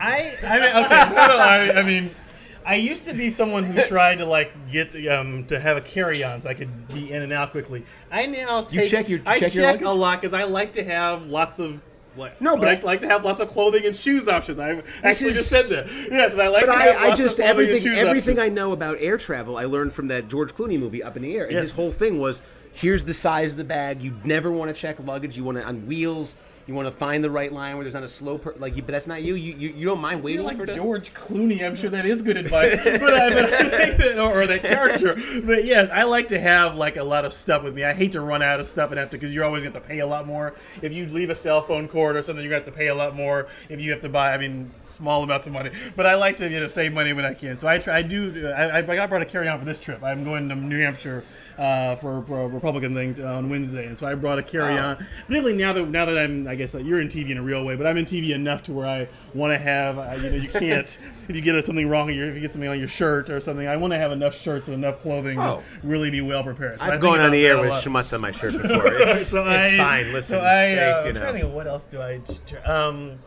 I, I mean, okay, no, no, I, I mean, I used to be someone who tried to like get um to have a carry on so I could be in and out quickly. I now You check your- I check check your luggage? a lot because I like to have lots of. Like, No, but I like, I- like to have lots of clothing and shoes options. I actually is- just said that. Yes, but I like But to have I, I just of clothing and everything everything I know about air travel I learned from that George Clooney movie Up in the Air. And Yes. his whole thing was here's the size of the bag. You never want to check luggage. You want it on wheels. You want to find the right line where there's not a slow per like. You, but that's not you. You you, you don't mind waiting like for the- George Clooney. I'm sure that is good advice, but I, but I think that, or, or that character. But yes, I like to have like a lot of stuff with me. I hate to run out of stuff and have to because you're always going to pay a lot more. If you leave a cell phone cord or something, you're going to have to pay a lot more. If you have to buy, I mean, small amounts of money. But I like to you know save money when I can. So I try. I do. I, I got brought a carry on for this trip. I'm going to New Hampshire. Uh, for, for a Republican thing on Wednesday, and so I brought a carry on. Particularly now that now that I'm, I guess uh, you're in TV in a real way, but I'm in TV enough to where I want to have, uh, you know, you can't if you get something wrong, or your, if you get something on your shirt or something, I want to have enough shirts and enough clothing Oh. to really be well prepared. So I I've think gone on the air with lot. schmutz on my shirt before. It's, so it's I, fine. Listen, so I, thank- uh, you I'm trying to think of what else do I. Um,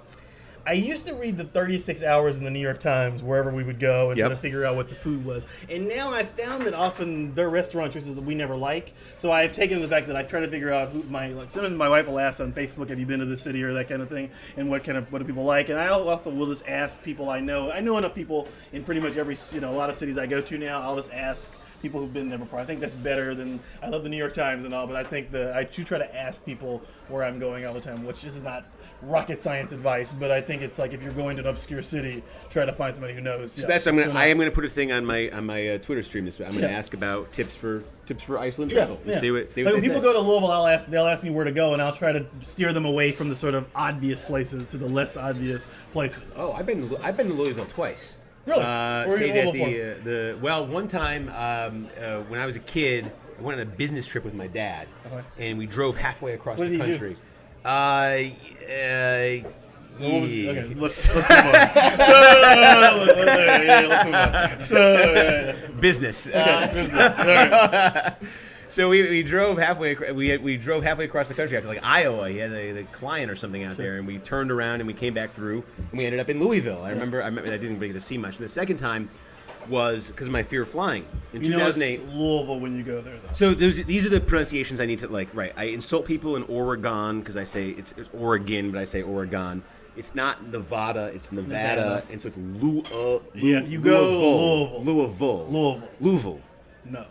I used to read the 36 hours in the New York Times wherever we would go and try to figure out what the food was. And now I've found that often their restaurant choices that we never like. So I've taken the fact that I try to figure out who my like. Sometimes my wife will ask on Facebook, "Have you been to the city?" or that kind of thing, and what kind of what do people like. And I also will just ask people I know. I know enough people in pretty much every you know a lot of cities I go to now. I'll just ask people who've been there before. I think that's better than I love the New York Times and all, but I think that I do try to ask people where I'm going all the time, which is not rocket science advice, but I think it's like if you're going to an obscure city, try to find somebody who knows. So yeah, that's I'm gonna going I am gonna put a thing on my on my uh, Twitter stream this week. I'm gonna Yeah. ask about tips for tips for Iceland Yeah, travel. yeah. See what see Like what when people say. go to Louisville, I'll ask they'll ask me where to go, and I'll try to steer them away from the sort of obvious places to the less obvious places. Oh, I've been to, I've been to Louisville twice. Really? Uh, Where were you stayed at the uh, the well one time um, uh, when I was a kid. I went on a business trip with my dad, Okay. and we drove halfway across What the did he do? country. Uh, uh, What was- okay, let's, let's move on. So, yeah, yeah, let's move on. So, yeah, yeah. business. Okay, Uh, business. Right. So we, we drove halfway. We had, we drove halfway across the country after like Iowa. He had a, the client or something out there, and we turned around and we came back through, and we ended up in Louisville. I remember. I, remember, I didn't really get to see much. And The second time was because of my fear of flying in You know it's 2008. Louisville when you go there, though. So those, these are the pronunciations I need to like. Right, I insult people in Oregon because I say it's, it's Oregon, but I say Oregon. It's not Nevada, it's Nevada, Nevada. and so it's Lou. Uh, Yeah, if you go Louisville, Louisville. Louisville, Louisville. Louisville. No.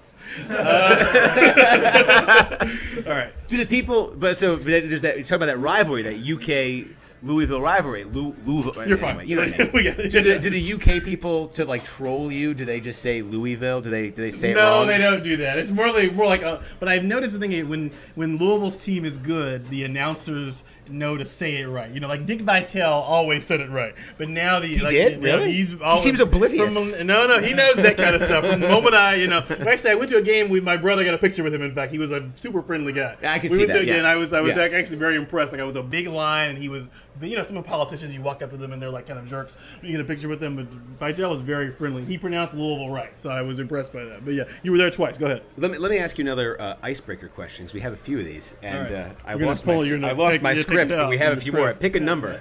Uh, all right. Do the people? But so but there's that. You talk about that rivalry, that UK Louisville rivalry. Lou, Louisville. You're fine. You know what I mean. Got do, the, do the UK people to like troll you? Do they just say Louisville? Do they do they say it No, they don't do that. It's more like more like. A, but I've noticed the thing when when Louisville's team is good, the announcers know to say it right. You know, like Dick Vitale always said it right, but now the he like, did? you know, Really? he's He seems oblivious. From, no, no, he knows that kind of stuff. From the moment I, you know, actually I went to a game. with my brother got a picture with him. In fact, he was a super friendly guy. I can we see went that, To a game, and. I was I was Yes. actually very impressed. Like I was a big line, and he was. You know, some of the politicians you walk up to them and they're like kind of jerks. You get a picture with them, but Vitale was very friendly. He pronounced Louisville right, so I was impressed by that. But yeah, you were there twice. Go ahead. Let me, let me ask you another uh, icebreaker question. 'cause we have a few of these, and right. uh, I've You're lost my I've lost take- my taking script. we have a few more. Pick a number.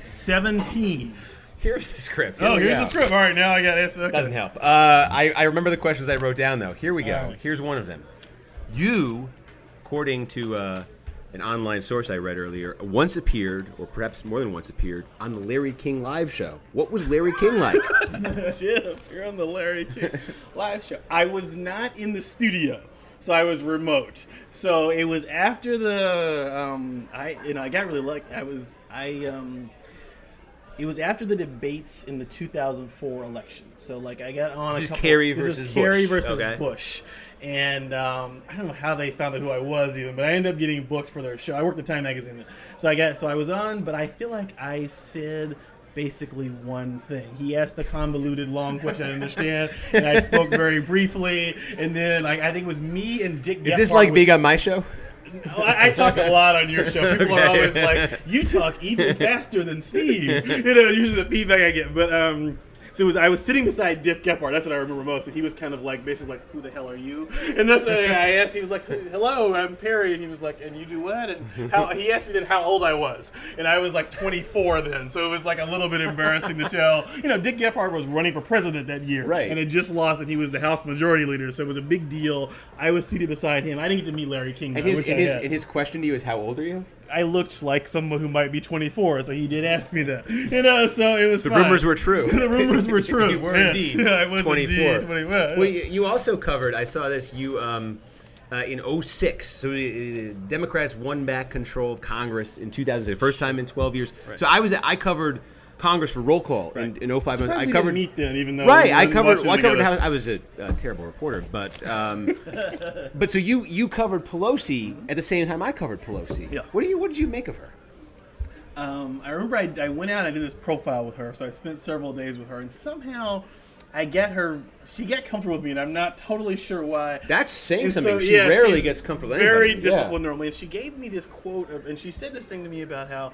Seventeen. Here's the script. Here Oh, here's go. the script. All right, now I got it. Okay. Doesn't help. Uh, I, I remember the questions I wrote down, though. Here we go. Right. Here's one of them. You, according to uh, an online source I read earlier, once appeared, or perhaps more than once appeared, on the Larry King live show. What was Larry King like? yeah, you're on the Larry King live show. I was not in the studio, so I was remote. So it was after the um, I you know I got really lucky. I was I um. It was after the debates in the 2004 election. So like I got on. This a is couple, Kerry this is versus Kerry Bush. versus Okay. Bush, and um, I don't know how they found out who I was even, but I ended up getting booked for their show. I worked at Time Magazine, then. so I got so I was on, but I feel like I said basically one thing. He asked a convoluted, long question I understand, and I spoke very briefly. And then I, I think it was me and Dick. Is this like being on my show? I, I talk a lot on your show. People are always like, "You talk even faster than Steve." You know, usually the feedback I get. But um, so it was I was sitting beside Dick Gephardt. That's what I remember most. And he was kind of like basically like, "Who the hell are you?" And that's what I asked. He was like, "Hello, I'm Perry." And he was like, "And you do what?" And how he asked me then how old I was, and I was like 24 then. So it was like a little bit embarrassing to tell. You know, Dick Gephardt was running for president that year, Right. And had just lost, and he was the House Majority Leader. So it was a big deal. I was seated beside him. I didn't get to meet Larry King. And his, and his, and his question to you is, how old are you? I looked like someone who might be 24, so he did ask me that. You know, so it was. The fine. rumors were true. the rumors were true. You were Yes. indeed Yeah, I was 24. indeed 24. Well, you you also covered. I saw this. You um, uh, in 06, so uh, Democrats won back control of Congress in 2000, the first time in 12 years. So I was I covered Congress for roll call in, in 05. Surprised I covered didn't meet then, even though Right, I covered. Well, I covered. How, I was a, uh terrible reporter, but um, but so you you covered Pelosi at the same time I covered Pelosi. Yeah. What do you What did you make of her? Um, I remember I, I went out and I did this profile with her, so I spent several days with her, and somehow I get her. She got comfortable with me, and I'm not totally sure why. That's saying And something. so, she yeah, rarely gets comfortable. Very anybody. Yeah. disciplined normally, and she gave me this quote, of, and she said this thing to me about how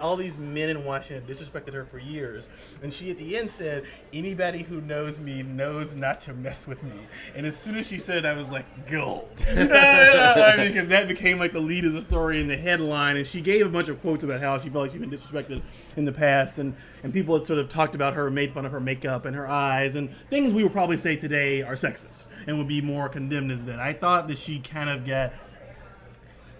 all these men in Washington disrespected her for years, and she at the end said, "Anybody who knows me knows not to mess with me." And as soon as she said, it, I was like, "Gold," I mean, because that became like the lead of the story and the headline. And she gave a bunch of quotes about how she felt like she'd been disrespected in the past, and and people had sort of talked about her, made fun of her makeup and her eyes, and things we would probably say today are sexist and would be more condemned as that. I thought that she kind of got.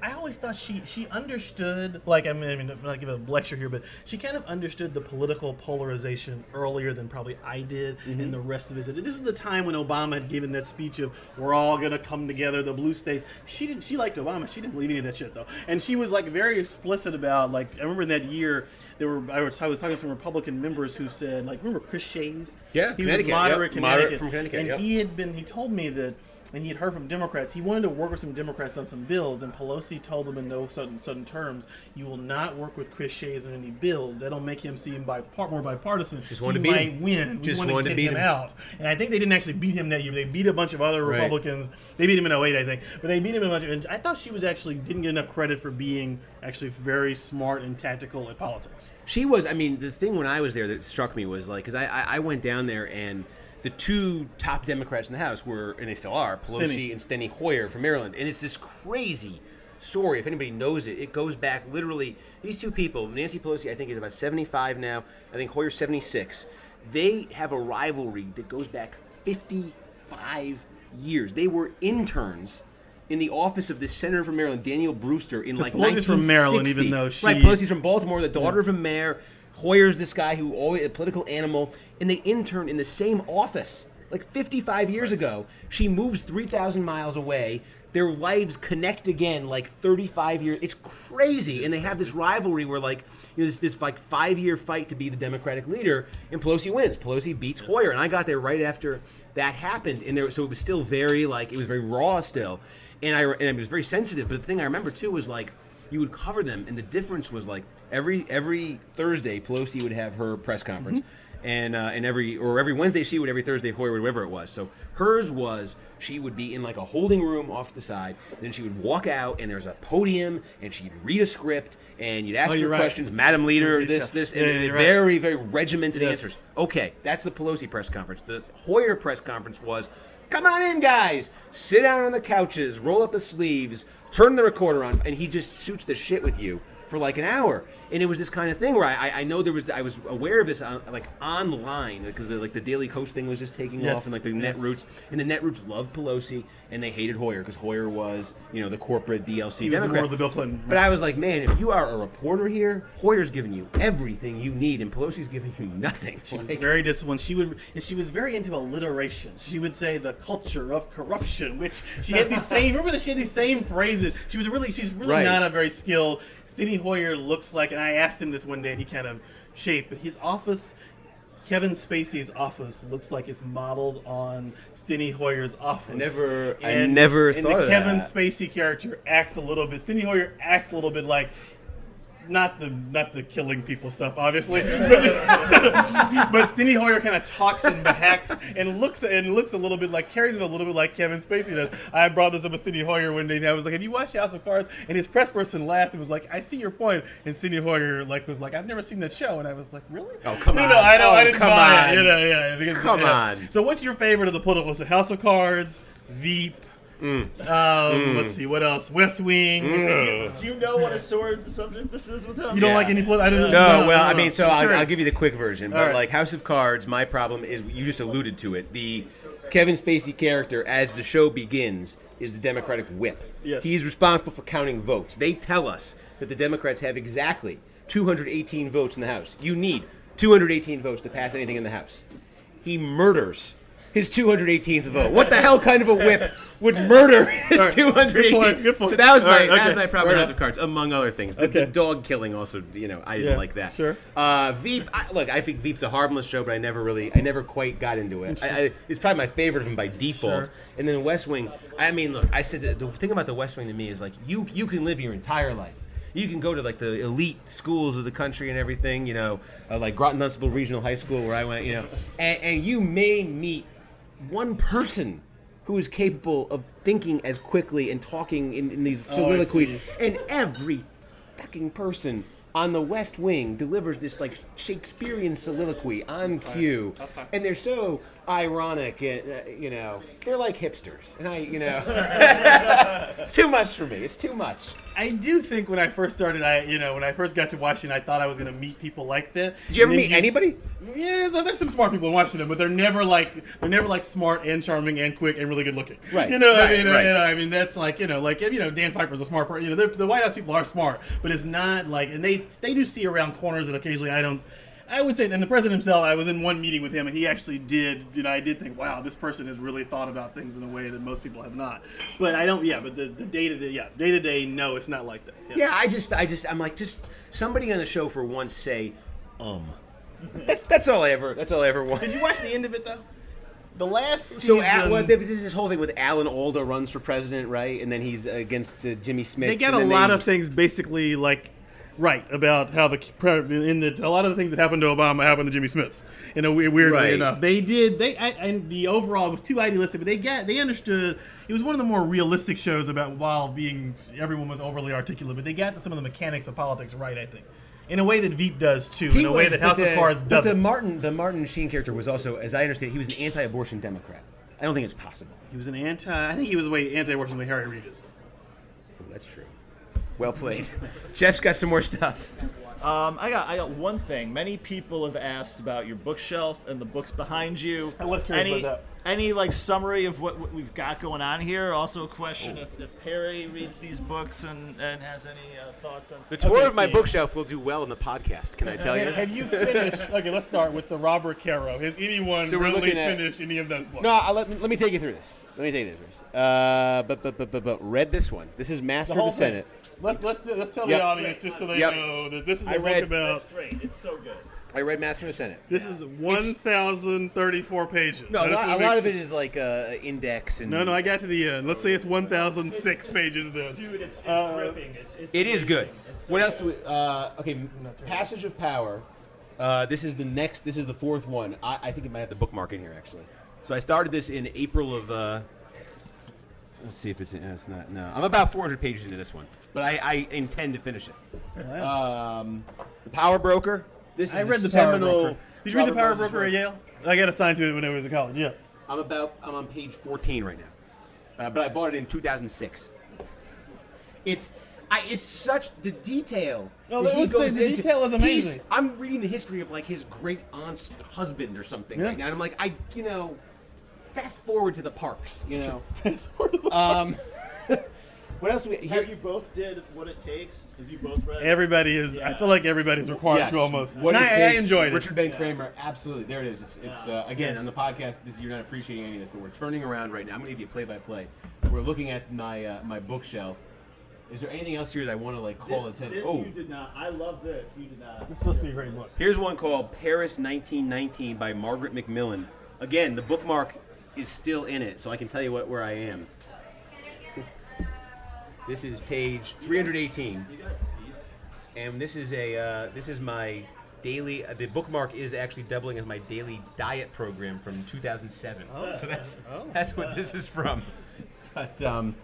I always thought she she understood like I mean, I mean I'm not give a lecture here, but she kind of understood the political polarization earlier than probably I did mm-hmm. and the rest of it. This is the time when Obama had given that speech of "We're all gonna come together, the blue states." She didn't. She liked Obama. She didn't believe any of that shit though, and she was like very explicit about like I remember in that year there were I was, I was talking to some Republican members who said like remember Chris Shays? Yeah, he was moderate, yep, moderate Connecticut, from Connecticut, and yep. he had been he told me that and he had heard from Democrats he wanted to work with some Democrats on some bills and Pelosi told them in no sudden sudden terms you will not work with Chris Shays on any bills that'll make him seem by more bipartisan Just wanted he to beat might him. win we Just want wanted to to get beat him, him. out and I think they didn't actually beat him that year they beat a bunch of other Right. Republicans they beat him in 08 I think but they beat him in a bunch of, and I thought she was actually didn't get enough credit for being actually very smart and tactical at politics She was. I mean, the thing when I was there that struck me was like, because I, I I went down there and the two top Democrats in the House were, and they still are, Pelosi Steny. and Steny Hoyer from Maryland, and it's this crazy story. If anybody knows it, it goes back literally. These two people, Nancy Pelosi, I think is about seventy-five now. I think Hoyer's seventy-six. They have a rivalry that goes back fifty-five years. They were interns. In the office of the senator from Maryland, Daniel Brewster, in like Pelosi's from Maryland, even 1960. though she- right, Pelosi's from Baltimore, the daughter of a mayor. Hoyer's this guy who always a political animal, and they interned in the same office like 55 years ago. She moves 3,000 miles away. Their lives connect again like 35 years. It's crazy, and they have this rivalry where like you know, this, this like five year fight to be the Democratic leader, and Pelosi wins. Pelosi beats Hoyer, and I got there right after that happened, and there so it was still very like it was very raw still, and I and it was very sensitive. But the thing I remember too was like you would cover them, and the difference was like every every Thursday Pelosi would have her press conference, and uh, and every or every Wednesday she would, every Thursday Hoyer would, whatever it was. So hers was she would be in like a holding room off to the side, then she would walk out, and there's a podium, and she'd read a script, and you'd ask Oh, her you're right. questions, Madam Leader, this this, yeah, and right. very very regimented Yes. answers. Okay, that's the Pelosi press conference. The Hoyer press conference was, come on in, guys, sit down on the couches, roll up the sleeves, turn the recorder on, and he just shoots the shit with you for like an hour. And it was this kind of thing where I, I- know there was I was aware of this on, like online because the, like the Daily Kos thing was just taking Yes, off and like the yes. Netroots and the Netroots loved Pelosi and they hated Hoyer because Hoyer was you know the corporate DLC he Democrat. the Bill Clinton But I was like, man, if you are a reporter here, Hoyer's giving you everything you need, and Pelosi's giving you nothing. She was very disciplined. She would, and she was very into alliteration. She would say the culture of corruption, which she had these same. Remember that she had these same phrases. She was really, she's really Right. not a very skilled. Steny Hoyer looks like, and I asked him this one day, and he kind of chafed, but his office. Kevin Spacey's office looks like it's modeled on Steny Hoyer's office. never- I and, never and thought the Kevin that. Spacey character acts a little bit. Steny Hoyer acts a little bit like not the not the killing people stuff, obviously. but, but Steny Hoyer kind of talks and behacks and looks and looks a little bit like carries him a little bit like Kevin Spacey does. I brought this up with Steny Hoyer one day. And I was like, "Have you watched House of Cards?" And his press person laughed and was like, "I see your point." And Steny Hoyer like was like, "I've never seen that show," and I was like, "Really?" Oh, come You on. know, I know Oh, I didn't come buy on. it. You know, yeah. because- Come yeah. on. So, what's your favorite of the political? So, House of Cards, Veep. Mm. Um, Let's see what else. West Wing. Do you know what a sword subject this is with him? You don't Yeah. like any political? I don't No, well, I I mean, so I'm I'll. I'll give you the quick version. But All right. like House of Cards, my problem is you just alluded to it. The Kevin Spacey character, as the show begins, is the Democratic whip. Yes. He's responsible for counting votes. They tell us that the Democrats have exactly 218 votes in the House. You need 218 votes to pass anything in the House. He murders his 218th vote. What the hell kind of a whip would murder his All right. 218th? Good point. So that was my right, that was my with House of Cards, among other things. The, Okay. the dog killing also, you know, I didn't Yeah, like that. sure. Uh, Veep, I, look, I think Veep's a harmless show, but I never really, I never quite got into it. I, I, it's probably my favorite of them by default. Sure. And then West Wing, I mean, look, I said the thing about the West Wing to me is like you, you can live your entire life. You can go to like the elite schools of the country and everything, you know, uh, like Groton Dunstable Regional High School where I went, you know, and, and you may meet one person who is capable of thinking as quickly and talking in, in these Oh, soliloquies, see. and every fucking person on the West Wing delivers this like Shakespearean soliloquy on cue, and they're so ironic, and uh, you know, they're like hipsters, and I, you know, it's too much for me. It's too much. I do think when I first started, I you know when I first got to Washington, I thought I was going to meet people like that. Did you ever meet anybody? Yeah, so there's some smart people in Washington, but they're never like they're never like smart and charming and quick and really good looking. Right, You know, what right, I mean, right. you know, I mean that's like you know, like you know, Dan Pfeiffer's a smart person. You know, the White House people are smart, but it's not like, and they they do see around corners, and occasionally I don't. I would say, and the president himself, I was in one meeting with him, and he actually did, you know, I did think, wow, this person has really thought about things in a way that most people have not. But I don't, yeah, but the, the day to day, yeah, day to day, no, it's not like that. Yeah, I just, I just, I'm like, just somebody on the show for once say, um. That's that's all I ever. That's all I ever want. Did you watch the end of it though? The last So, season, Al, well, this this whole thing with Alan Alda runs for president, right? And then he's against uh, Jimmy Smits. they got a lot of things basically like right about how the in the a lot of the things that happened to Obama happened to Jimmy Smits's in a weird, weirdly Right. enough. They did they I, and the overall was too idealistic, but they got they understood it was one of the more realistic shows about while being everyone was overly articulate, but they got to some of the mechanics of politics right. I think. In a way that Veep does too, in a way that but House the, of Cards but the. Martin, the Martin Sheen character was also, as I understand, it, he was an anti-abortion Democrat. I don't think it's possible. he was an anti. I think he was the way anti-abortion like Harry Reid is. Ooh, that's true. Well played. Jeff's got some more stuff. Um, I got I got one thing. Many people have asked about your bookshelf and the books behind you. I was curious any, about Any like summary of what, what we've got going on here? Also a question if, if Perry reads these books and, and has any uh, thoughts on The tour Okay, of my Steve. bookshelf will do well in the podcast. Can I tell you? Have you finished? Okay, let's start with the Robert Caro. Has anyone So we're really looking at- finished any of those books? No, I'll let, me, let me take you through this. Let me take you through this. Uh, but, but, but, but, but read this one. This is Master the of whole the Senate. Let's let's let's tell Yep. the audience just so they Yep. know that this is a I book read- about. That's great. It's so good. I read Master of the Senate. This is one thousand thirty-four pages. No, I a just lot, wanna a make lot of sure- it is like uh, index and. No, no, I got to the end. Let's say it's one thousand six pages then. Dude, it's, it's Uh, gripping. It's, it's It is good. amazing. It's so What else do we? Uh, okay, Passage of Power. Uh, this is the next. This is the fourth one. I, I think it might have the bookmark in here actually. So I started this in April of. Uh, let's see if it's. In, uh, it's not. No, I'm about 400 pages into this one, but I, I intend to finish it. Um, the Power Broker. This is I a read the Power seminal Broker. Did you read the Robert Power Moses Broker at. Yale? I got assigned to it when I was in college. Yeah. I'm about. I'm on page 14 right now, uh, but I bought it in 2006. It's. I, it's such the detail. Oh, that that he was- the- goes the into- detail is he's- amazing. I'm reading the history of like his great aunt's husband or something Yeah. right now, and I'm like, I, you know, fast forward to the parks, you know. Um, what else do we? Here, Have you both did what it takes? Have you both read? Everybody is. I feel like everybody's required Yes. to almost. What And it I, I takes, enjoyed Richard it. Ben Cramer, absolutely. There it is. It's, it's uh, again on the podcast. This you're not appreciating any of this, but we're turning around right now. I'm going to give you a play-by-play. We're looking at my uh, my bookshelf. Is there anything else here that I want to like call This, attention? this Oh, you did not. I love this. You did not. This supposed to be a great book. here's one called Paris 1919 by Margaret Macmillan. Again, the bookmark is still in it, so I can tell you what where I am. This is page 318. You got deep. and this is a uh, this is my daily. Uh, the bookmark is actually doubling as my daily diet program from 2007. Oh. so that's Oh. that's what this is from. But um,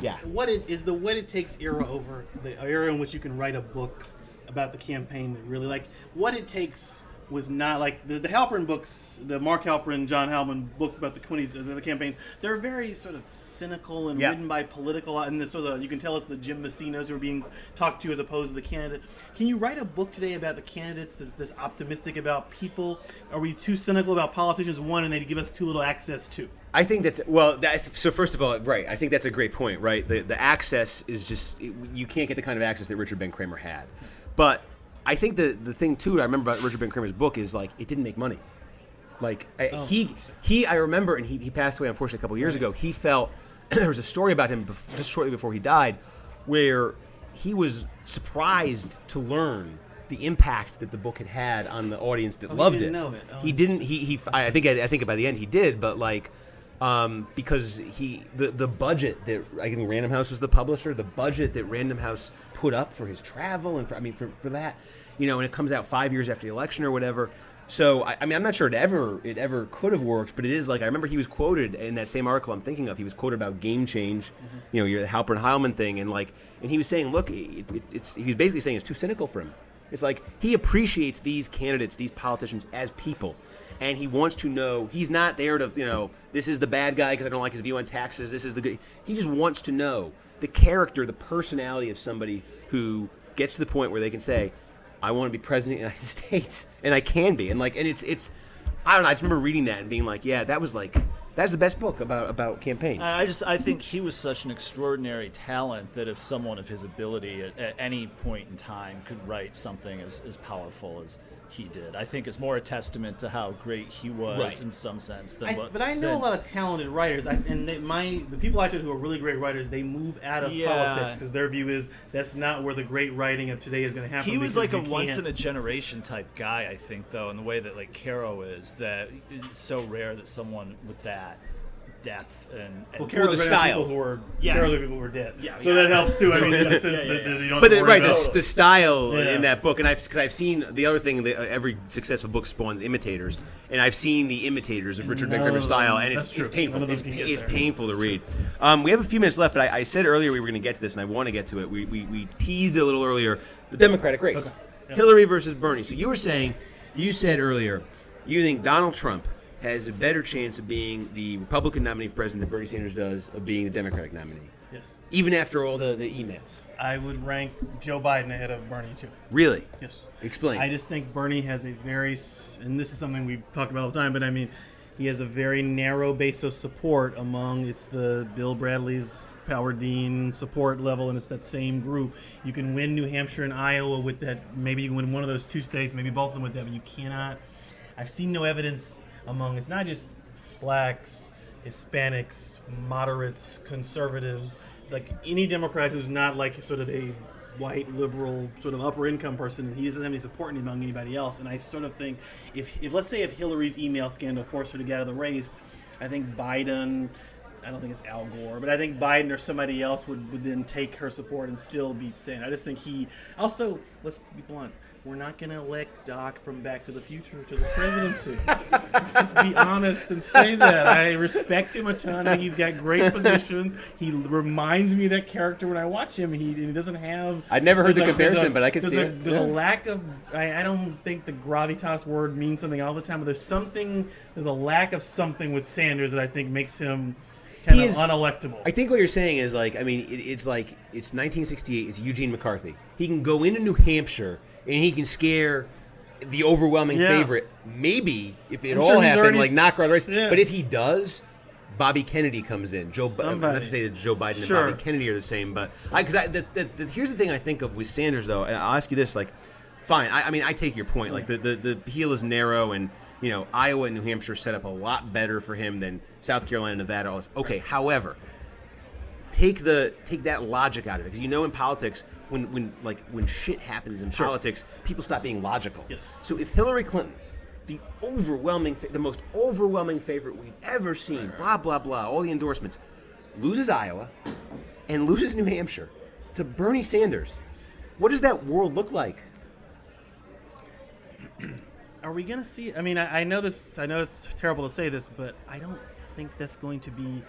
yeah, What it is the what it takes era over the era in which you can write a book about the campaign that really like what it takes was not like the, the Halperin books, the Mark Halperin, John Heilemann books about the 20s, uh, the campaigns. They're very sort of cynical and Yeah. written by political, and the, so the, you can tell it's the Jim Messinas who are being talked to as opposed to the candidate. Can you write a book today about the candidates that's, that's optimistic about people? Are we too cynical about politicians? One, and they give us too little access to. I think that's well. That, so first of all, right? I think that's a great point. Right, the the access is just you can't get the kind of access that Richard Ben Cramer had. But I think the the thing too I remember about Richard Ben Cramer's book is like it didn't make money. Like I- oh. he he I remember and he, he passed away unfortunately a couple years ago. He felt there was a story about him bef- just shortly before he died where he was surprised to learn the impact that the book had had on the audience that oh, he loved didn't it. know it. Oh. He didn't. He, he I think I think by the end he did, but like um, because he the the budget that I think Random House was the publisher, the budget that Random House put up for his travel and for I mean for, for that, you know, and it comes out five years after the election or whatever. So I, I mean, I'm not sure it ever it ever could have worked, but it is like I remember he was quoted in that same article I'm thinking of. He was quoted about game change, you know, your Halperin Heilemann thing, and like, and he was saying, look, it, it, it's he was basically saying it's too cynical for him. It's like he appreciates these candidates, these politicians as people, and he wants to know he's not there to you know this is the bad guy because I don't like his view on taxes. This is the good. He just wants to know the character, the personality of somebody who gets to the point where they can say, "I want to be president of the United States," and I can be, and like, and it's it's. I don't know. I just remember reading that and being like, "Yeah, that was like that's the best book about about campaigns." I just I think he was such an extraordinary talent that if someone of his ability at, at any point in time could write something as, as powerful as he did, I think it's more a testament to how great he was Right. in some sense than I, what. but I know than- a lot of talented writers, I, and they, my the people I talk to who are really great writers, they move out of Yeah. politics because their view is that's not where the great writing of today is going to happen. He was like a once in a generation type guy, I think, though, in the way that like Caro is. That it's so rare that someone with that depth and, and Well, Caro's the style. people who are Yeah. Caro's written people who are dead. Yeah, so yeah. that helps too. I mean, in the sense Yeah, yeah, that, that you don't. but have to the, worry right, the, the style Yeah. in that book, and I've because I've seen the other thing that every successful book spawns imitators, and I've seen the imitators of Richard Ben none Cramer's of them- style, and it's, it's painful. None of them It's, can pa- get it's painful to read. Um, we have a few minutes left, but I, I said earlier we were going to get to this, and I want to get to it. We, we, we teased a little earlier. The Democratic race, Yeah. Hillary versus Bernie. So you were saying, you said earlier, you think Donald Trump has a better chance of being the Republican nominee for president than Bernie Sanders does of being the Democratic nominee, yes, even after all the, the emails. I would rank Joe Biden ahead of Bernie too. Really? Yes. Explain. I just think Bernie has a very, and this is something we've talked about all the time, but I mean, he has a very narrow base of support among it's the Bill Bradley's Howard Dean support level, and it's that same group. You can win New Hampshire and Iowa with that. Maybe you can win one of those two states, maybe both of them with that, but you cannot. I've seen no evidence among it's not just blacks, Hispanics, moderates, conservatives, like any Democrat who's not like sort of a white liberal sort of upper income person and he doesn't have any support among anybody else. And i sort of think if, if let's say if hillary's email scandal forced her to get out of the race i think biden i don't think it's al gore but i think biden or somebody else would, would then take her support and still beat sanders i just think he also let's be blunt we're not going to elect Doc from Back to the Future to the presidency. Let's just be honest and say that. I respect him a ton. I think he's got great positions. He reminds me of that character when I watch him. He, he doesn't have. I'd never heard the a- comparison, a- but I can see a, it. There's Yeah. a lack of. I, I don't think the gravitas word means something all the time, but there's something. There's a lack of something with Sanders that I think makes him kind He of is- unelectable. I think what you're saying is like, I mean, it, it's like it's 1968. It's Eugene McCarthy. He can go into New Hampshire and he can scare the overwhelming Yeah. favorite. Maybe if it I'm all sure happened, like knock out the race. yeah. But if he does, Bobby Kennedy comes in. Joe, Bi- not Somebody. to say that Joe Biden Sure. and Bobby Kennedy are the same, but I because I, the, the, the, here's the thing I think of with Sanders though, and I'll ask you this: like, fine, I, I mean, I take your point. Like the, the the heel is narrow, and you know Iowa and New Hampshire set up a lot better for him than South Carolina, Nevada. All this. Okay, however, take the take that logic out of it because you know in politics when when like when shit happens in politics people stop being logical Yes. so if hillary clinton the overwhelming the most overwhelming favorite we've ever seen blah blah blah all the endorsements loses iowa and loses new hampshire to bernie sanders what does that world look like? Are we gonna see? I mean, I, I know this. I know it's terrible to say this, but I don't think that's going to be.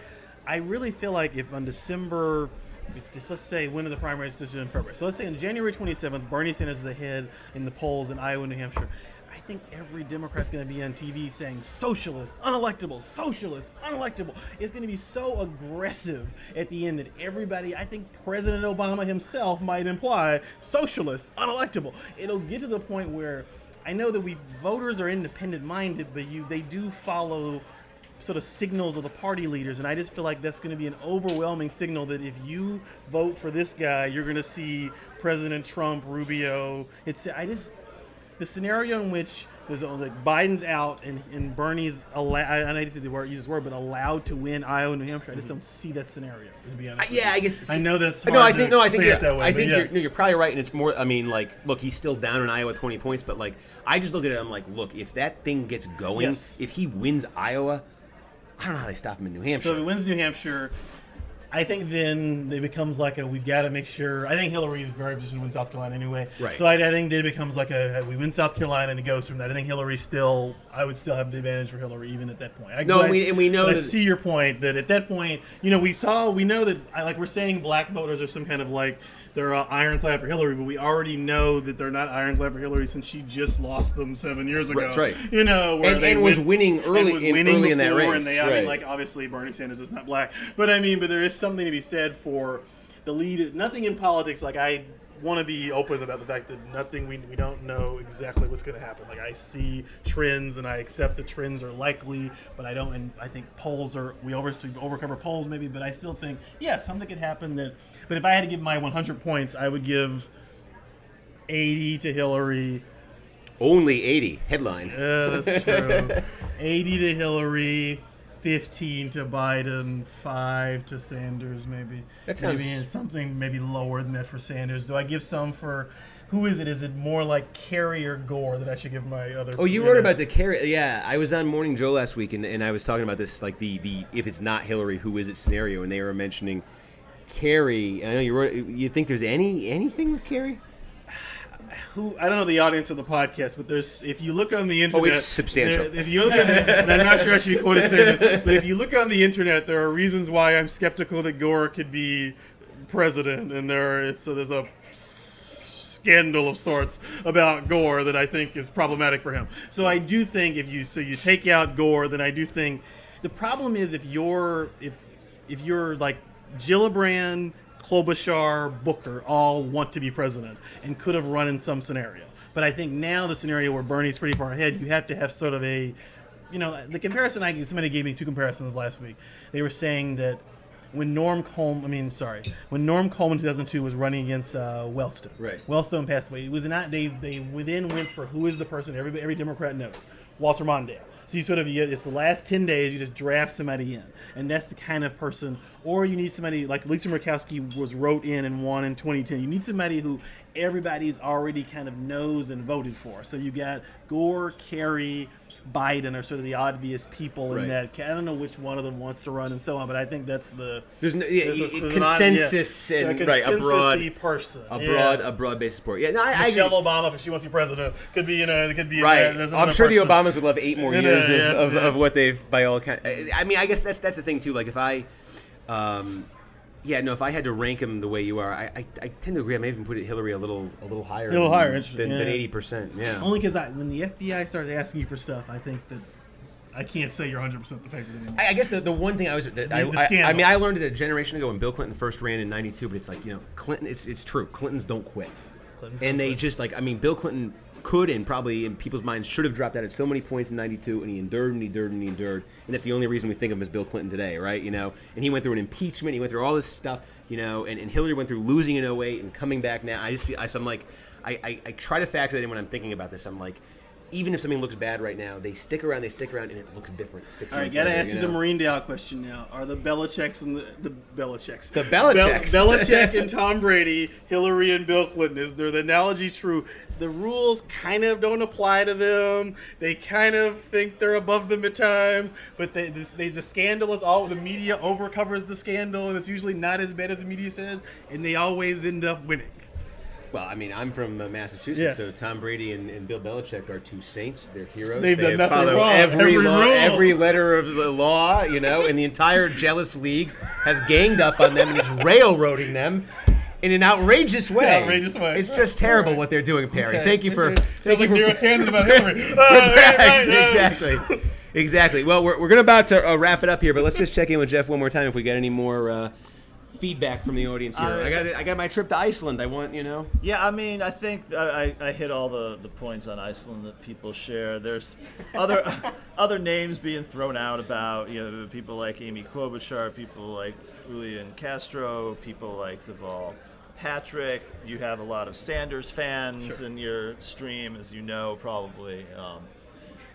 I really feel like if on December, if just let's say when are the primaries this is in February. So let's say on January 27th, Bernie Sanders is ahead in the polls in Iowa, New Hampshire. I think every Democrat's going to be on TV saying socialist, unelectable, socialist, unelectable. It's going to be so aggressive at the end that everybody, I think President Obama himself might imply socialist, unelectable. It'll get to the point where I know that we voters are independent minded, but you they do follow sort of signals of the party leaders, and I just feel like that's going to be an overwhelming signal that if you vote for this guy, you're going to see President Trump, Rubio. It's I just the scenario in which there's like Biden's out and, and Bernie's allowed. I know you say the word use this word, but allowed to win Iowa, New Hampshire. I just don't see that scenario. To be honest, I- yeah. I guess- I know that's no, I think to no, I think you're, way. I think yeah. you're, no, you're probably right, and it's more. I mean, like, look, he's still down in Iowa, twenty points, but like, I just look at it. I'm like, look, if that thing gets going, Yes. if he wins Iowa, I don't know how they stop him in New Hampshire. So if he wins New Hampshire, I think then it becomes like a we've got to make sure. I think Hillary's very positioned to win South Carolina anyway. Right. So I, I think then it becomes like a we win South Carolina and it goes from that. I think Hillary still. I would still have the advantage for Hillary even at that point. I, No, and we- and we know I see your point that at that point, you know, we saw we know that I like we're saying black voters are some kind of like they're uh, ironclad for Hillary, but we already know that they're not ironclad for Hillary since she just lost them seven years ago. That's right. You know, where And- they and was win- winning and early was in- winning early in that race, And they, I right. mean, like obviously Bernie Sanders is not black, but I mean, but there is something to be said for the lead. Nothing in politics, like I want to be open about the fact that nothing we, we don't know exactly what's going to happen. Like I see trends and I accept the trends are likely, but I don't. And I think polls are we over we overcover polls maybe, but I still think yeah something could happen that. But if I had to give my 100 points, I would give 80 to Hillary. Only eighty headline. Yeah, that's true. 80 to Hillary, 15 to Biden, 5 to Sanders, maybe. That sounds- maybe something maybe lower than that for Sanders. Do I give some for who is it? Is it more like Kerry or Gore that I should give my other? Oh, you wrote about the Kerry. Yeah, I was on Morning Joe last week, and, and I was talking about this, like the the if it's not Hillary, who is it scenario, and they were mentioning Kerry. I know you wrote. You think there's any anything with Kerry? Who I don't know the audience of the podcast, but there's if you look on the internet, Oh, it's substantial. there- if you look, on, and I'm not sure I should be quoted saying this, but if you look on the internet, there are reasons why I'm skeptical that Gore could be president, and there it's so there's a scandal of sorts about Gore that I think is problematic for him. So I do think if you so you take out Gore, then I do think the problem is if you're if if you're like Gillibrand, Klobuchar, Booker all want to be president and could have run in some scenario. But I think now the scenario where Bernie's pretty far ahead, you have to have sort of a, you know, the comparison I somebody gave me two comparisons last week. They were saying that when Norm Coleman, I mean, sorry, when Norm Coleman 2002 was running against uh, Wellstone, Right. Wellstone passed away. It was not they they then went for who is the person every every Democrat knows, Walter Mondale. So you sort of you, it's the last ten days you just draft somebody in, and that's the kind of person. Or you need somebody like Lisa Murkowski was wrote in and won in 2010. You need somebody who everybody's already kind of knows and voted for. So you got Gore, Kerry, Biden are sort of the obvious people Right. in that. I don't know which one of them wants to run and so on, but I think that's the There's no yeah, there's a- there's an consensus yeah. So and a right a broad person, a yeah. broad a broad base support. Yeah, no, I, I Michelle agree. Obama, if she wants to be president, could be you know it could be Right, there's I'm sure the. Obamas would love eight more Yeah, years of, yeah, of, yeah. of what they've by all accounts. I mean, I guess that's that's the thing too. Like if I, um, yeah, no, if I had to rank him the way you are, I, I, I tend to agree. I may even put it Hillary a little a little higher, A little than- higher, interesting, than than yeah. eighty percent. Yeah, Only because when the FBI starts asking you for stuff, I think that I can't say you're 100 percent the favorite anymore. I, I guess the, the one thing I was that I, The- the I, I mean I learned it a generation ago when Bill Clinton first ran in '92, but it's like you know Clinton. It's it's true. Clintons don't quit, Clintons and don't they quit. just like I mean Bill Clinton could and probably in people's minds should have dropped out at so many points in '92, and he endured and he endured and he endured, and that's the only reason we think of him as Bill Clinton today, right? You know, and he went through an impeachment, he went through all this stuff, you know, and, and Hillary went through losing in 08 and coming back now. I just feel I, so I'm like I, I, I try to factor that in when I'm thinking about this. I'm like. Even if something looks bad right now, they stick around. They stick around, and it looks different. Six All right, gotta later, ask you know? the Marindale question now. Are the Belichicks and the the Belichicks The Belichicks. Bel- Belichick and Tom Brady, Hillary and Bill Clinton? Is there the analogy true? The rules kind of don't apply to them. They kind of think they're above them at times, but they, this, they the scandal is all the media overcovers the scandal, and it's usually not as bad as the media says, and they always end up winning. Well, I mean, I'm from uh, Massachusetts, Yes. so Tom Brady and, and Bill Belichick are two saints. They're heroes. They've they done nothing wrong. every Every law, every letter of the law, you know, and the entire jealous league has ganged up on them and is railroading them in an outrageous way. outrageous way. It's just terrible what they're doing, Perry. Thank you for. Sounds like Tanden about Hillary. Right, right, right. exactly. Exactly. Well, we're, we're going to about to uh, wrap it up here, but let's just check in with Jeff one more time if we get any more uh, feedback from the audience here. Uh, I got I got my trip to Iceland. I want you know. Yeah, I mean, I think I, I I hit all the, the points on Iceland that people share. There's other other names being thrown out about you know people like Amy Klobuchar, people like Julian Castro, people like Deval Patrick. You have a lot of Sanders fans in your stream, as you know, probably. Um,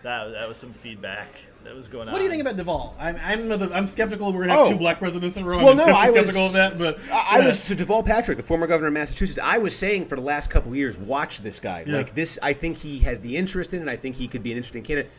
that that was some feedback that was going on. What do you think about Deval? I'm I'm, the, I'm skeptical we're gonna have Oh. two black presidents in a row. Well, I'm no, I skeptical was- of that, but I, I was so Deval Patrick, the former governor of Massachusetts. I was saying for the last couple of years, watch this guy. Yeah. Like this, I think he has the interest in it. I think he could be an interesting candidate.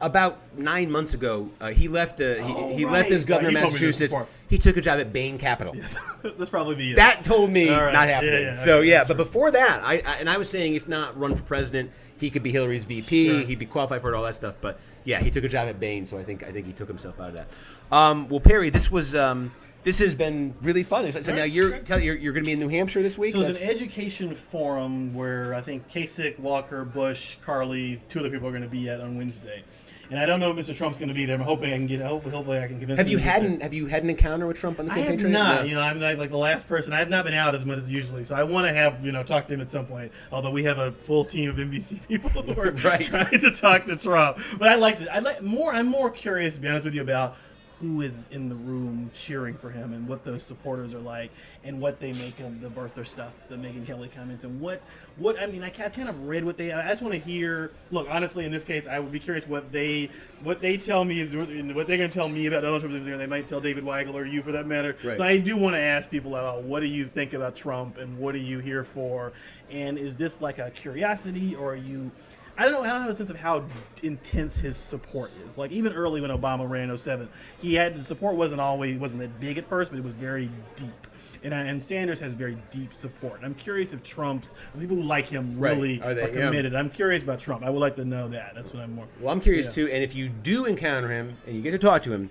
About nine months ago, uh, he left. Uh, he, Oh, he right. left as governor of you told me this Massachusetts. He took a job at Bain Capital. That's probably the That told me right. not happening. yeah, so yeah, but true. before that, I, I and I was saying if not run for president, he could be Hillary's VP. Sure. He'd be qualified for it, all that stuff. But yeah, he took a job at Bain, so I think I think he took himself out of that. Um, well, Perry, this was um, this has been really fun. So, so now you're tell you're, you're going to be in New Hampshire this week. So it's an education forum where I think Kasich, Walker, Bush, Carly, two other people are going to be at on Wednesday. And I don't know if Mr. Trump's going to be there. I'm hoping I can get. Hopefully, hopefully I can convince. have him you had an have you had an encounter with Trump on the I campaign have trail? not. No. You know, I'm like, like the last person. I have not been out as much as usually, so I want to have you know talk to him at some point. Although we have a full team of NBC people who are Right. trying to talk to Trump, but I like to. I like more. I'm more curious to be honest with you about who is in the room cheering for him and what those supporters are like and what they make of the birther stuff, the Megyn Kelly comments, and what what I mean. I kind kind of read what they. I just want to hear. Look, honestly, in this case, I would be curious what they what they tell me is what they're going to tell me about Donald Trump. They might tell David Weigel or you for that matter. Right. So I do want to ask people about what do you think about Trump and what are you here for, and is this like a curiosity or are you? I don't know. I don't have a sense of how intense his support is. Like even early when Obama ran in 07, he had the support wasn't always wasn't that big at first, but it was very deep. And, uh, and Sanders has very deep support. I'm curious if Trump's people who like him Right. really Are they? are Yeah. committed. I'm curious about Trump. I would like to know that. That's what I'm more. Well, I'm curious Yeah. too. And if you do encounter him and you get to talk to him,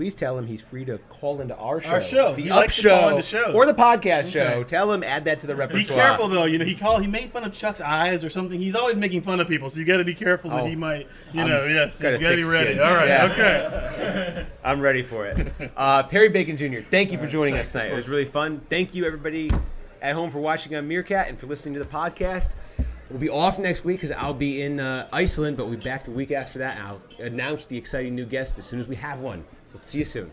please tell him he's free to call into our show, Our show. the He Up likes to call Show, into shows. or the podcast show. Tell him add that to the repertoire. Be careful though. You know he called. He made fun of Chuck's eyes or something. He's always making fun of people, so you got to be careful that Oh. he might. You know, yes, got you a got to be thick ready. skin. All right, Yeah. okay. I'm ready for it. Uh, Perry Bacon Jr., thank you for joining us tonight. It was really fun. Thank you, everybody at home, for watching on Meerkat and for listening to the podcast. We'll be off next week because I'll be in uh, Iceland, but we'll be back the week after that. And I'll announce the exciting new guest as soon as we have one. We'll see you soon.